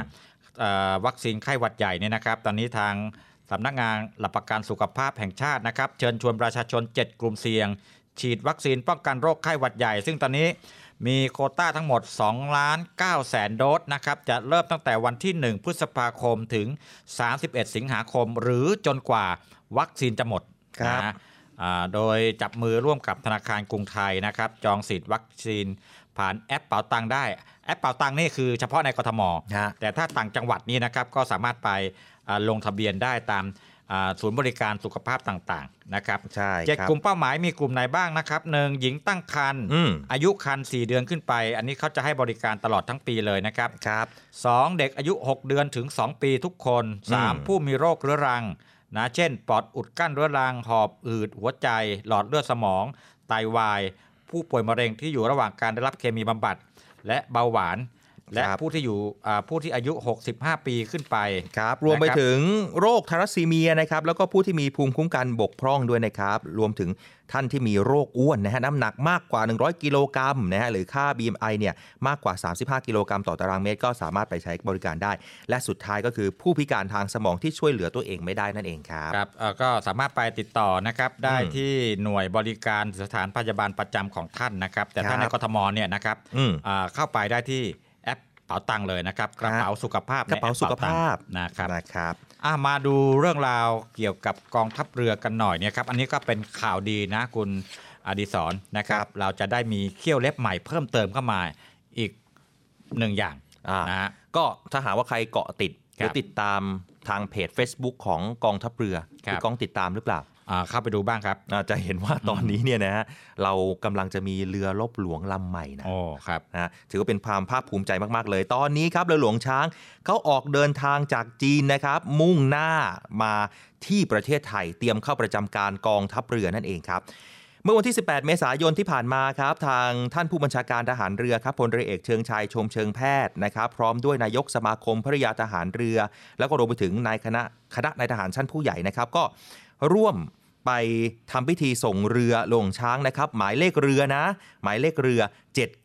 วัคซีนไข้หวัดใหญ่เนี่ยนะครับ ตอนนี้ทางสำนักงานหลักประกันสุขภาพแห่งชาตินะครับ เชิญชวนประชาชน 7 กลุ่มเสี่ยง ฉีดวัคซีนป้องกันโรคไข้หวัดใหญ่ ซึ่งตอนนี้มีโควต้าทั้งหมด2ล้าน9แสนโดสนะครับจะเริ่มตั้งแต่วันที่ 1 พฤษภาคมถึง 31 สิงหาคม หรือจนกว่าวัคซีนจะหมดครับนะอ่าโดยจับมือร่วมกับธนาคารกรุงไทยนะครับ จองสิทธิ์วัคซีน ผ่านแอปเป๋าตังได้ แอปเป๋าตังนี่คือเฉพาะในกทมฮะแต่ถ้าต่างจังหวัดนี่นะครับก็สามารถไปอ่าลงทะเบียนได้ตามอ่าศูนย์บริการสุขภาพต่างๆนะครับใช่เจ็ดครับกลุ่มเป้าหมายมีกลุ่มไหนบ้างนะครับหนึ่งหญิงตั้งครรภ์อืมอายุครรภ์4เดือนขึ้นไป อันนี้เขาจะให้บริการตลอดทั้งปีเลยนะครับครับสองเด็กอายุ 6 เดือนถึง 2 ปีทุกคนอืม3ผู้มีโรคเรื้อรังนะเช่น ปอดอุดกั้นเรื้อรัง หอบอืดหัวใจ หลอดเลือดสมอง ไตวาย ผู้ป่วยมะเร็งที่อยู่ระหว่างการได้รับเคมีบำบัด และเบาหวาน และผู้ที่อยู่อ่าผู้ที่อายุ 65 ปีขึ้นไปครับ รวมไปนะครับถึงโรคทารัสซีเมียนะครับ แล้วก็ผู้ที่มีภูมิคุ้มกันบกพร่องด้วยนะครับ รวมถึงท่านที่มีโรคอ้วนนะฮะน้ำหนักมากกว่า 100 กิโลกรัมนะฮะหรือค่า BMI เนี่ยมากกว่า 35 กิโลกรัมต่อตารางเมตร ก็สามารถไปใช้บริการได้ และสุดท้ายก็คือผู้พิการทางสมองที่ช่วยเหลือตัวเองไม่ได้นั่นเองครับครับเอ่อก็สามารถไปติดต่อนะครับได้อืมที่หน่วยบริการสถานพยาบาลประจำของท่านนะครับ แต่ถ้าครับในกทมเนี่ยนะครับอืมอ่าเข้าไปได้ที่แอ ปเป๋าตังค์เลยนะครับกระเป๋าสุขภาพกระเป๋าในแอสุขภาพเป๋ตังค์นะครับนะครับอะมาดูเรื่องราวเกี่ยวกับกองทัพเรือกันหน่อยเนี่ยครับอันนี้ก็เป็นข่าวดีนะคุณอดิศรนะครับ เราจะได้มีเขี้ยวเล็บใหม่เพิ่มเติมเข้ามาอีกหนึ่งอย่างอ่านะฮะก็ถ้าหากว่าใครเกาะติดหครับรือติดตามทางเพจ Facebook ของกองทัพเรือครับคือกองติดตามหรือเปล่าอ่า เข้าไปดูบ้างครับอ่าจะเห็นว่าตอนนี้เนี่ยนะฮะเรากำลังจะมีเรือลบหลวงลำใหม่นะโอ้ครับนะฮะถือว่าเป็นความภาคภูมิใจมากๆเลย ตอนนี้ครับเรือหลวงช้างเขาออกเดินทางจากจีนนะครับ มุ่งหน้ามาที่ประเทศไทยเตรียมเข้าประจำการกองทัพเรือนั่นเองครับเมื่อวันที่ 18 เมษายนที่ผ่านมาครับ ทางท่านผู้บัญชาการทหารเรือครับพลเรือเอกเชิงชายชมเชิงแพทย์นะครับ พร้อมด้วยนายกสมาคมภริยาทหารเรือ แล้วก็รวมไปถึงนายคณะคณะนายทหารชั้นผู้ใหญ่นะครับ ก็ ร่วมไปทำพิธีส่งเรือลงช้างนะครับ หมายเลขเรือนะ หมายเลขเรือ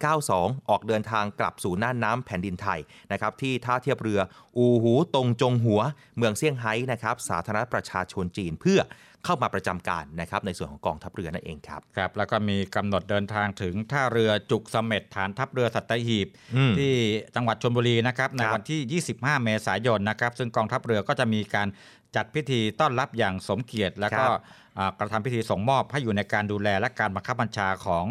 792 ออกเดินทางกลับสู่น่านน้ำแผ่นดินไทยนะครับที่ท่าเทียบเรืออูหูตงจงหัว เมืองเซี่ยงไฮ้นะครับสาธารณรัฐประชาชนจีนเพื่อเข้ามาประจำการนะครับในส่วนของกองทัพเรือนั่นเองครับครับ แล้วก็มีกำหนดเดินทางถึงท่าเรือจุกเสม็ดฐานทัพเรือสัตหีบอืมที่จังหวัดชลบุรีนะครับในครับวันที่ 25 เมษายนนะครับซึ่งกองทัพเรือก็จะมีการ จัดพิธีต้อนรับอย่างสมเกียรติ แล้วก็อ่ากระทำพิธีส่งมอบให้อยู่ในการดูแลและการบังคับบัญชาของ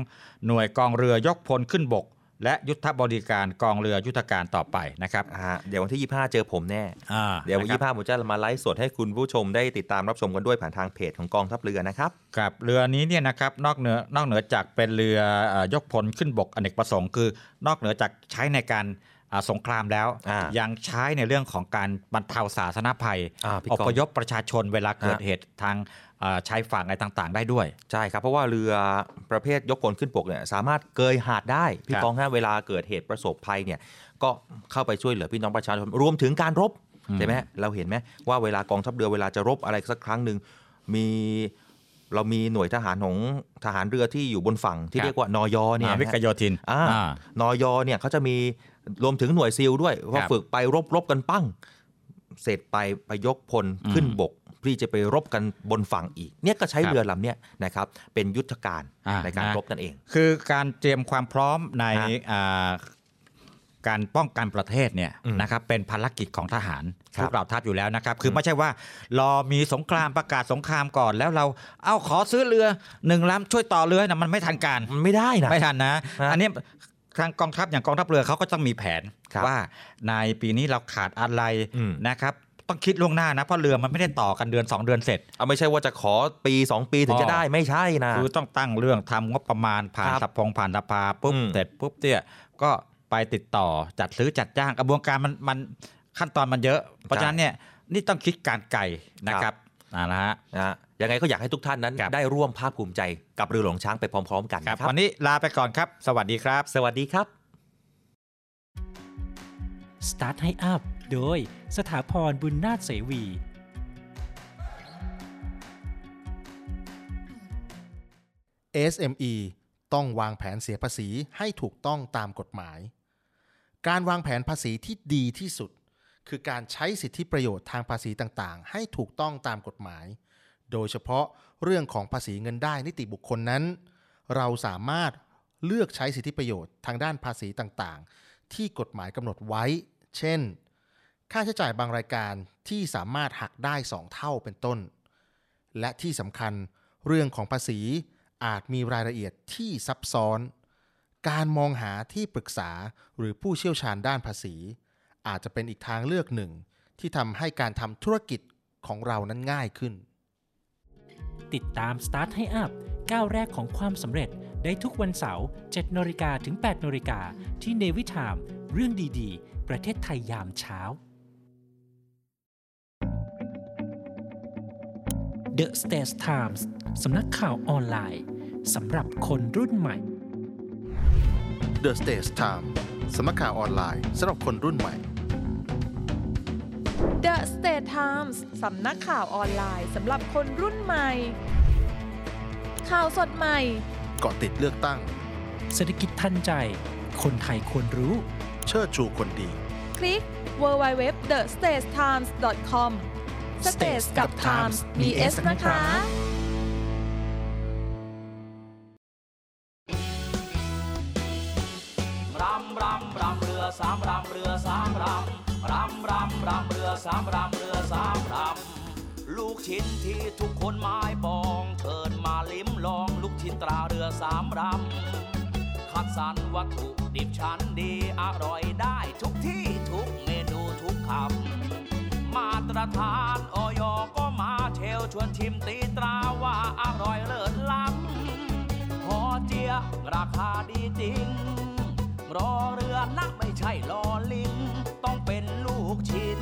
หน่วยกองเรือยกพลขึ้นบก และยุทธบริการกองเรือยุทธการต่อไปนะครับอ่าเดี๋ยววันที่ 25 เจอผมแน่อ่าเดี๋ยววันนะครับที่25ผมจะมาไลฟ์สดให้คุณผู้ชมได้ติดตามรับชมกันด้วยผ่านทางเพจของกองทัพเรือนะครับครับเรือนี้เนี่ยนะครับนอกเหนือนอกเหนือจากเป็นเรือเอ่อยกพลขึ้นบกอเนกประสงค์คือนอกเหนือจากใช้ในการอ่า สงครามแล้วอ่ายังใช้ในเรื่องของการบรรเทาสาธารณภัยอ่าพี่อก้องพยพประชาชนเวลาเกิดฮะเหตุทางอ่าชายฝั่งอะไรต่างๆ ได้ด้วย ใช่ครับ เพราะว่าเรือประเภทยกพลขึ้นบกเนี่ยสามารถเกยหาดได้ พี่ครับกองฮะเวลาเกิดเหตุประสบภัยเนี่ยก็เข้าไปช่วยเหลือพี่น้องประชาชนรวมถึงการรบอืมใช่ไหมเราเห็นไหมว่าเวลากองทัพเรือเวลาจะรบอะไรสักครั้งหนึ่งมี เรามีหน่วยทหารของทหารเรือที่อยู่บนฝั่งที่เรียกว่านอยเนี่ยอ่าวิกโยธินอ่าอ่านอยเนี่ยเขาจะมีรวมถึงหน่วยซีลด้วยว่าครับฝึกไปรบรบกันปั้ง เสร็จไปไปยกพลอืมขึ้นบกที่จะไปรบกันบนฝั่งอีก เนี่ยก็ใช้ครับเรือลำเนี้ยนะครับเป็นยุทธการอ่าในการนะรบนั่นเอง คือการเตรียมความพร้อมในฮะอ่า การป้องกันประเทศเนี่ยอืมนะครับเป็นภารกิจของทหารครับทุกเหล่าทัพอยู่แล้วนะครับ คือไม่ใช่ว่ารอมีสงครามประกาศสงครามก่อนแล้วเราเอาขอซื้อเรือหนึ่งลำช่วยต่อเรือนะมันไม่ทันการมันไม่ได้นะไม่ทันนะฮะอันนี้ทางกองทัพอย่างกองทัพเรือเขาก็ต้องมีแผนครับว่าในปีนี้เราขาดอะไรอืมนะครับต้องคิดล่วงหน้านะเพราะเรือมันไม่ได้ต่อกันเดือน 2 เดือนเสร็จเอาไม่ใช่ว่าจะขอปี 2 ปีถึงจะอ๋อได้ไม่ใช่นะคือต้องตั้งเรื่องทำงบประมาณผ่านครับสภงผ่านสภาปุ๊บอืมเสร็จปุ๊บเนี่ยก็ ไปติดต่อจัดซื้อจัดจ้างกระบวนการมันมันขั้นตอนมันเยอะ เพราะฉะนั้นเนี่ยนี่ต้องคิดการไกลนะครับอ่านะฮะนะฮะยังไงก็อยากให้ทุกท่านนั้นครับได้ร่วมภาคภูมิใจกับเรือหลวงช้างไปพร้อม ๆ กันครับนะครับวันนี้ลาไปก่อนครับ สวัสดีครับ สวัสดีครับ Start ให้อัพโดยสถาพรบุญนาถเสวี SME ต้องวางแผนเสียภาษีให้ถูกต้องตามกฎหมาย การวางแผนภาษีที่ดีที่สุด คือการใช้สิทธิประโยชน์ทางภาษีต่างๆ ให้ถูกต้องตามกฎหมาย โดยเฉพาะเรื่องของภาษีเงินได้นิติบุคคลนั้น เราสามารถเลือกใช้สิทธิประโยชน์ทางด้านภาษีต่างๆ ที่กฎหมายกำหนดไว้ เช่น ค่าใช้จ่ายบางรายการที่สามารถหักได้ 2 เท่าเป็นต้น และที่สำคัญเรื่องของภาษีอาจมีรายละเอียดที่ซับซ้อน การมองหาที่ปรึกษาหรือผู้เชี่ยวชาญด้านภาษี อาจจะเป็นอีกทางเลือกหนึ่ง ที่ทำให้การทำธุรกิจของเรานั้นง่ายขึ้น ติดตาม Start ให้อัพก้าวแรกของความสำเร็จได้ทุกวันเสาร์7นาฬิกาถึง8นาฬิกาที่เนวิทามเรื่องดีๆ ประเทศไทยยามเช้า The States Times สำนักข่าวออนไลน์สำหรับคนรุ่นใหม่ The Stage Time สำนักข่าวออนไลน์สำหรับคนรุ่นใหม่ The State Times สำนักข่าวออนไลน์สำหรับคนรุ่นใหม่ ข่าวสดใหม่เกาะติดเลือกตั้ง เศรษฐกิจทันใจ คนไทยควรรู้ เชิดชูคนดี คลิก www.thestagetimes.com Stage กับ Times มี S นะคะ ชิ้นที่ทุกคนหมายปองเชิญมาลิ้มลองลูกชิ้นตราเรือสามรำ คัดสรรวัตถุดิบชั้นดีอร่อยได้ทุกที่ทุกเมนูทุกคำ มาตรฐานออยก็มาเชลชวนชิมตีตราว่าอร่อยเลิศล้ำพอเจียราคาดีจริง รอเรือนะไม่ใช่รอลิง ต้องเป็นลูกชิ้น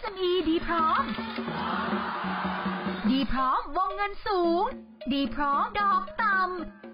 SME ดีพร้อม ดีพร้อมวงเงินสูง ดีพร้อมดอกต่ำ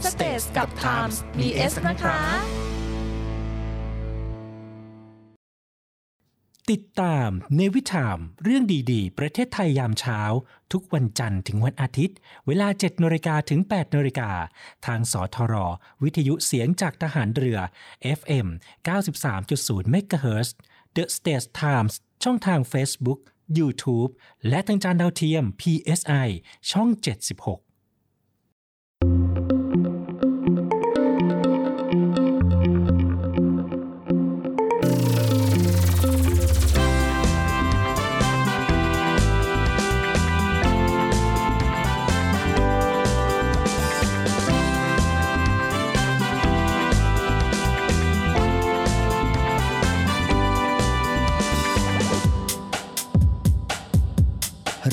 www.thestagetimes.com Stage กับ Times มี S นะคะ ติดตามเนวิทามเรื่องดีๆ ประเทศไทยยามเช้า ทุกวันจันทร์ถึงวันอาทิตย์ เวลา7นาฬิกาถึง8นาฬิกาทางสทร วิทยุเสียงจากทหารเรือ FM 93.0 MHz The States Times ช่องทาง Facebook YouTube และทางจานดาวเทียม PSI ช่อง 76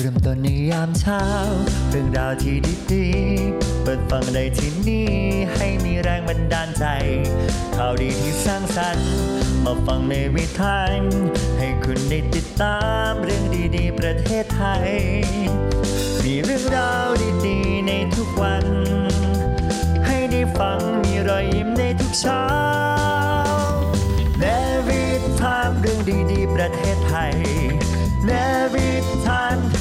เริ่มต้นในยามเช้า เรื่องราวที่ดีๆ เปิดฟังได้ที่นี่ให้มีแรงบันดาลใจ ข่าวดีที่สร้างสรรค์ มาฟังในวิถีให้คุณได้ติดตามเรื่องดีๆ ประเทศไทย มีเรื่องราวดีๆ ในทุกวัน ให้ได้ฟังมีรอยยิ้มในทุกเช้า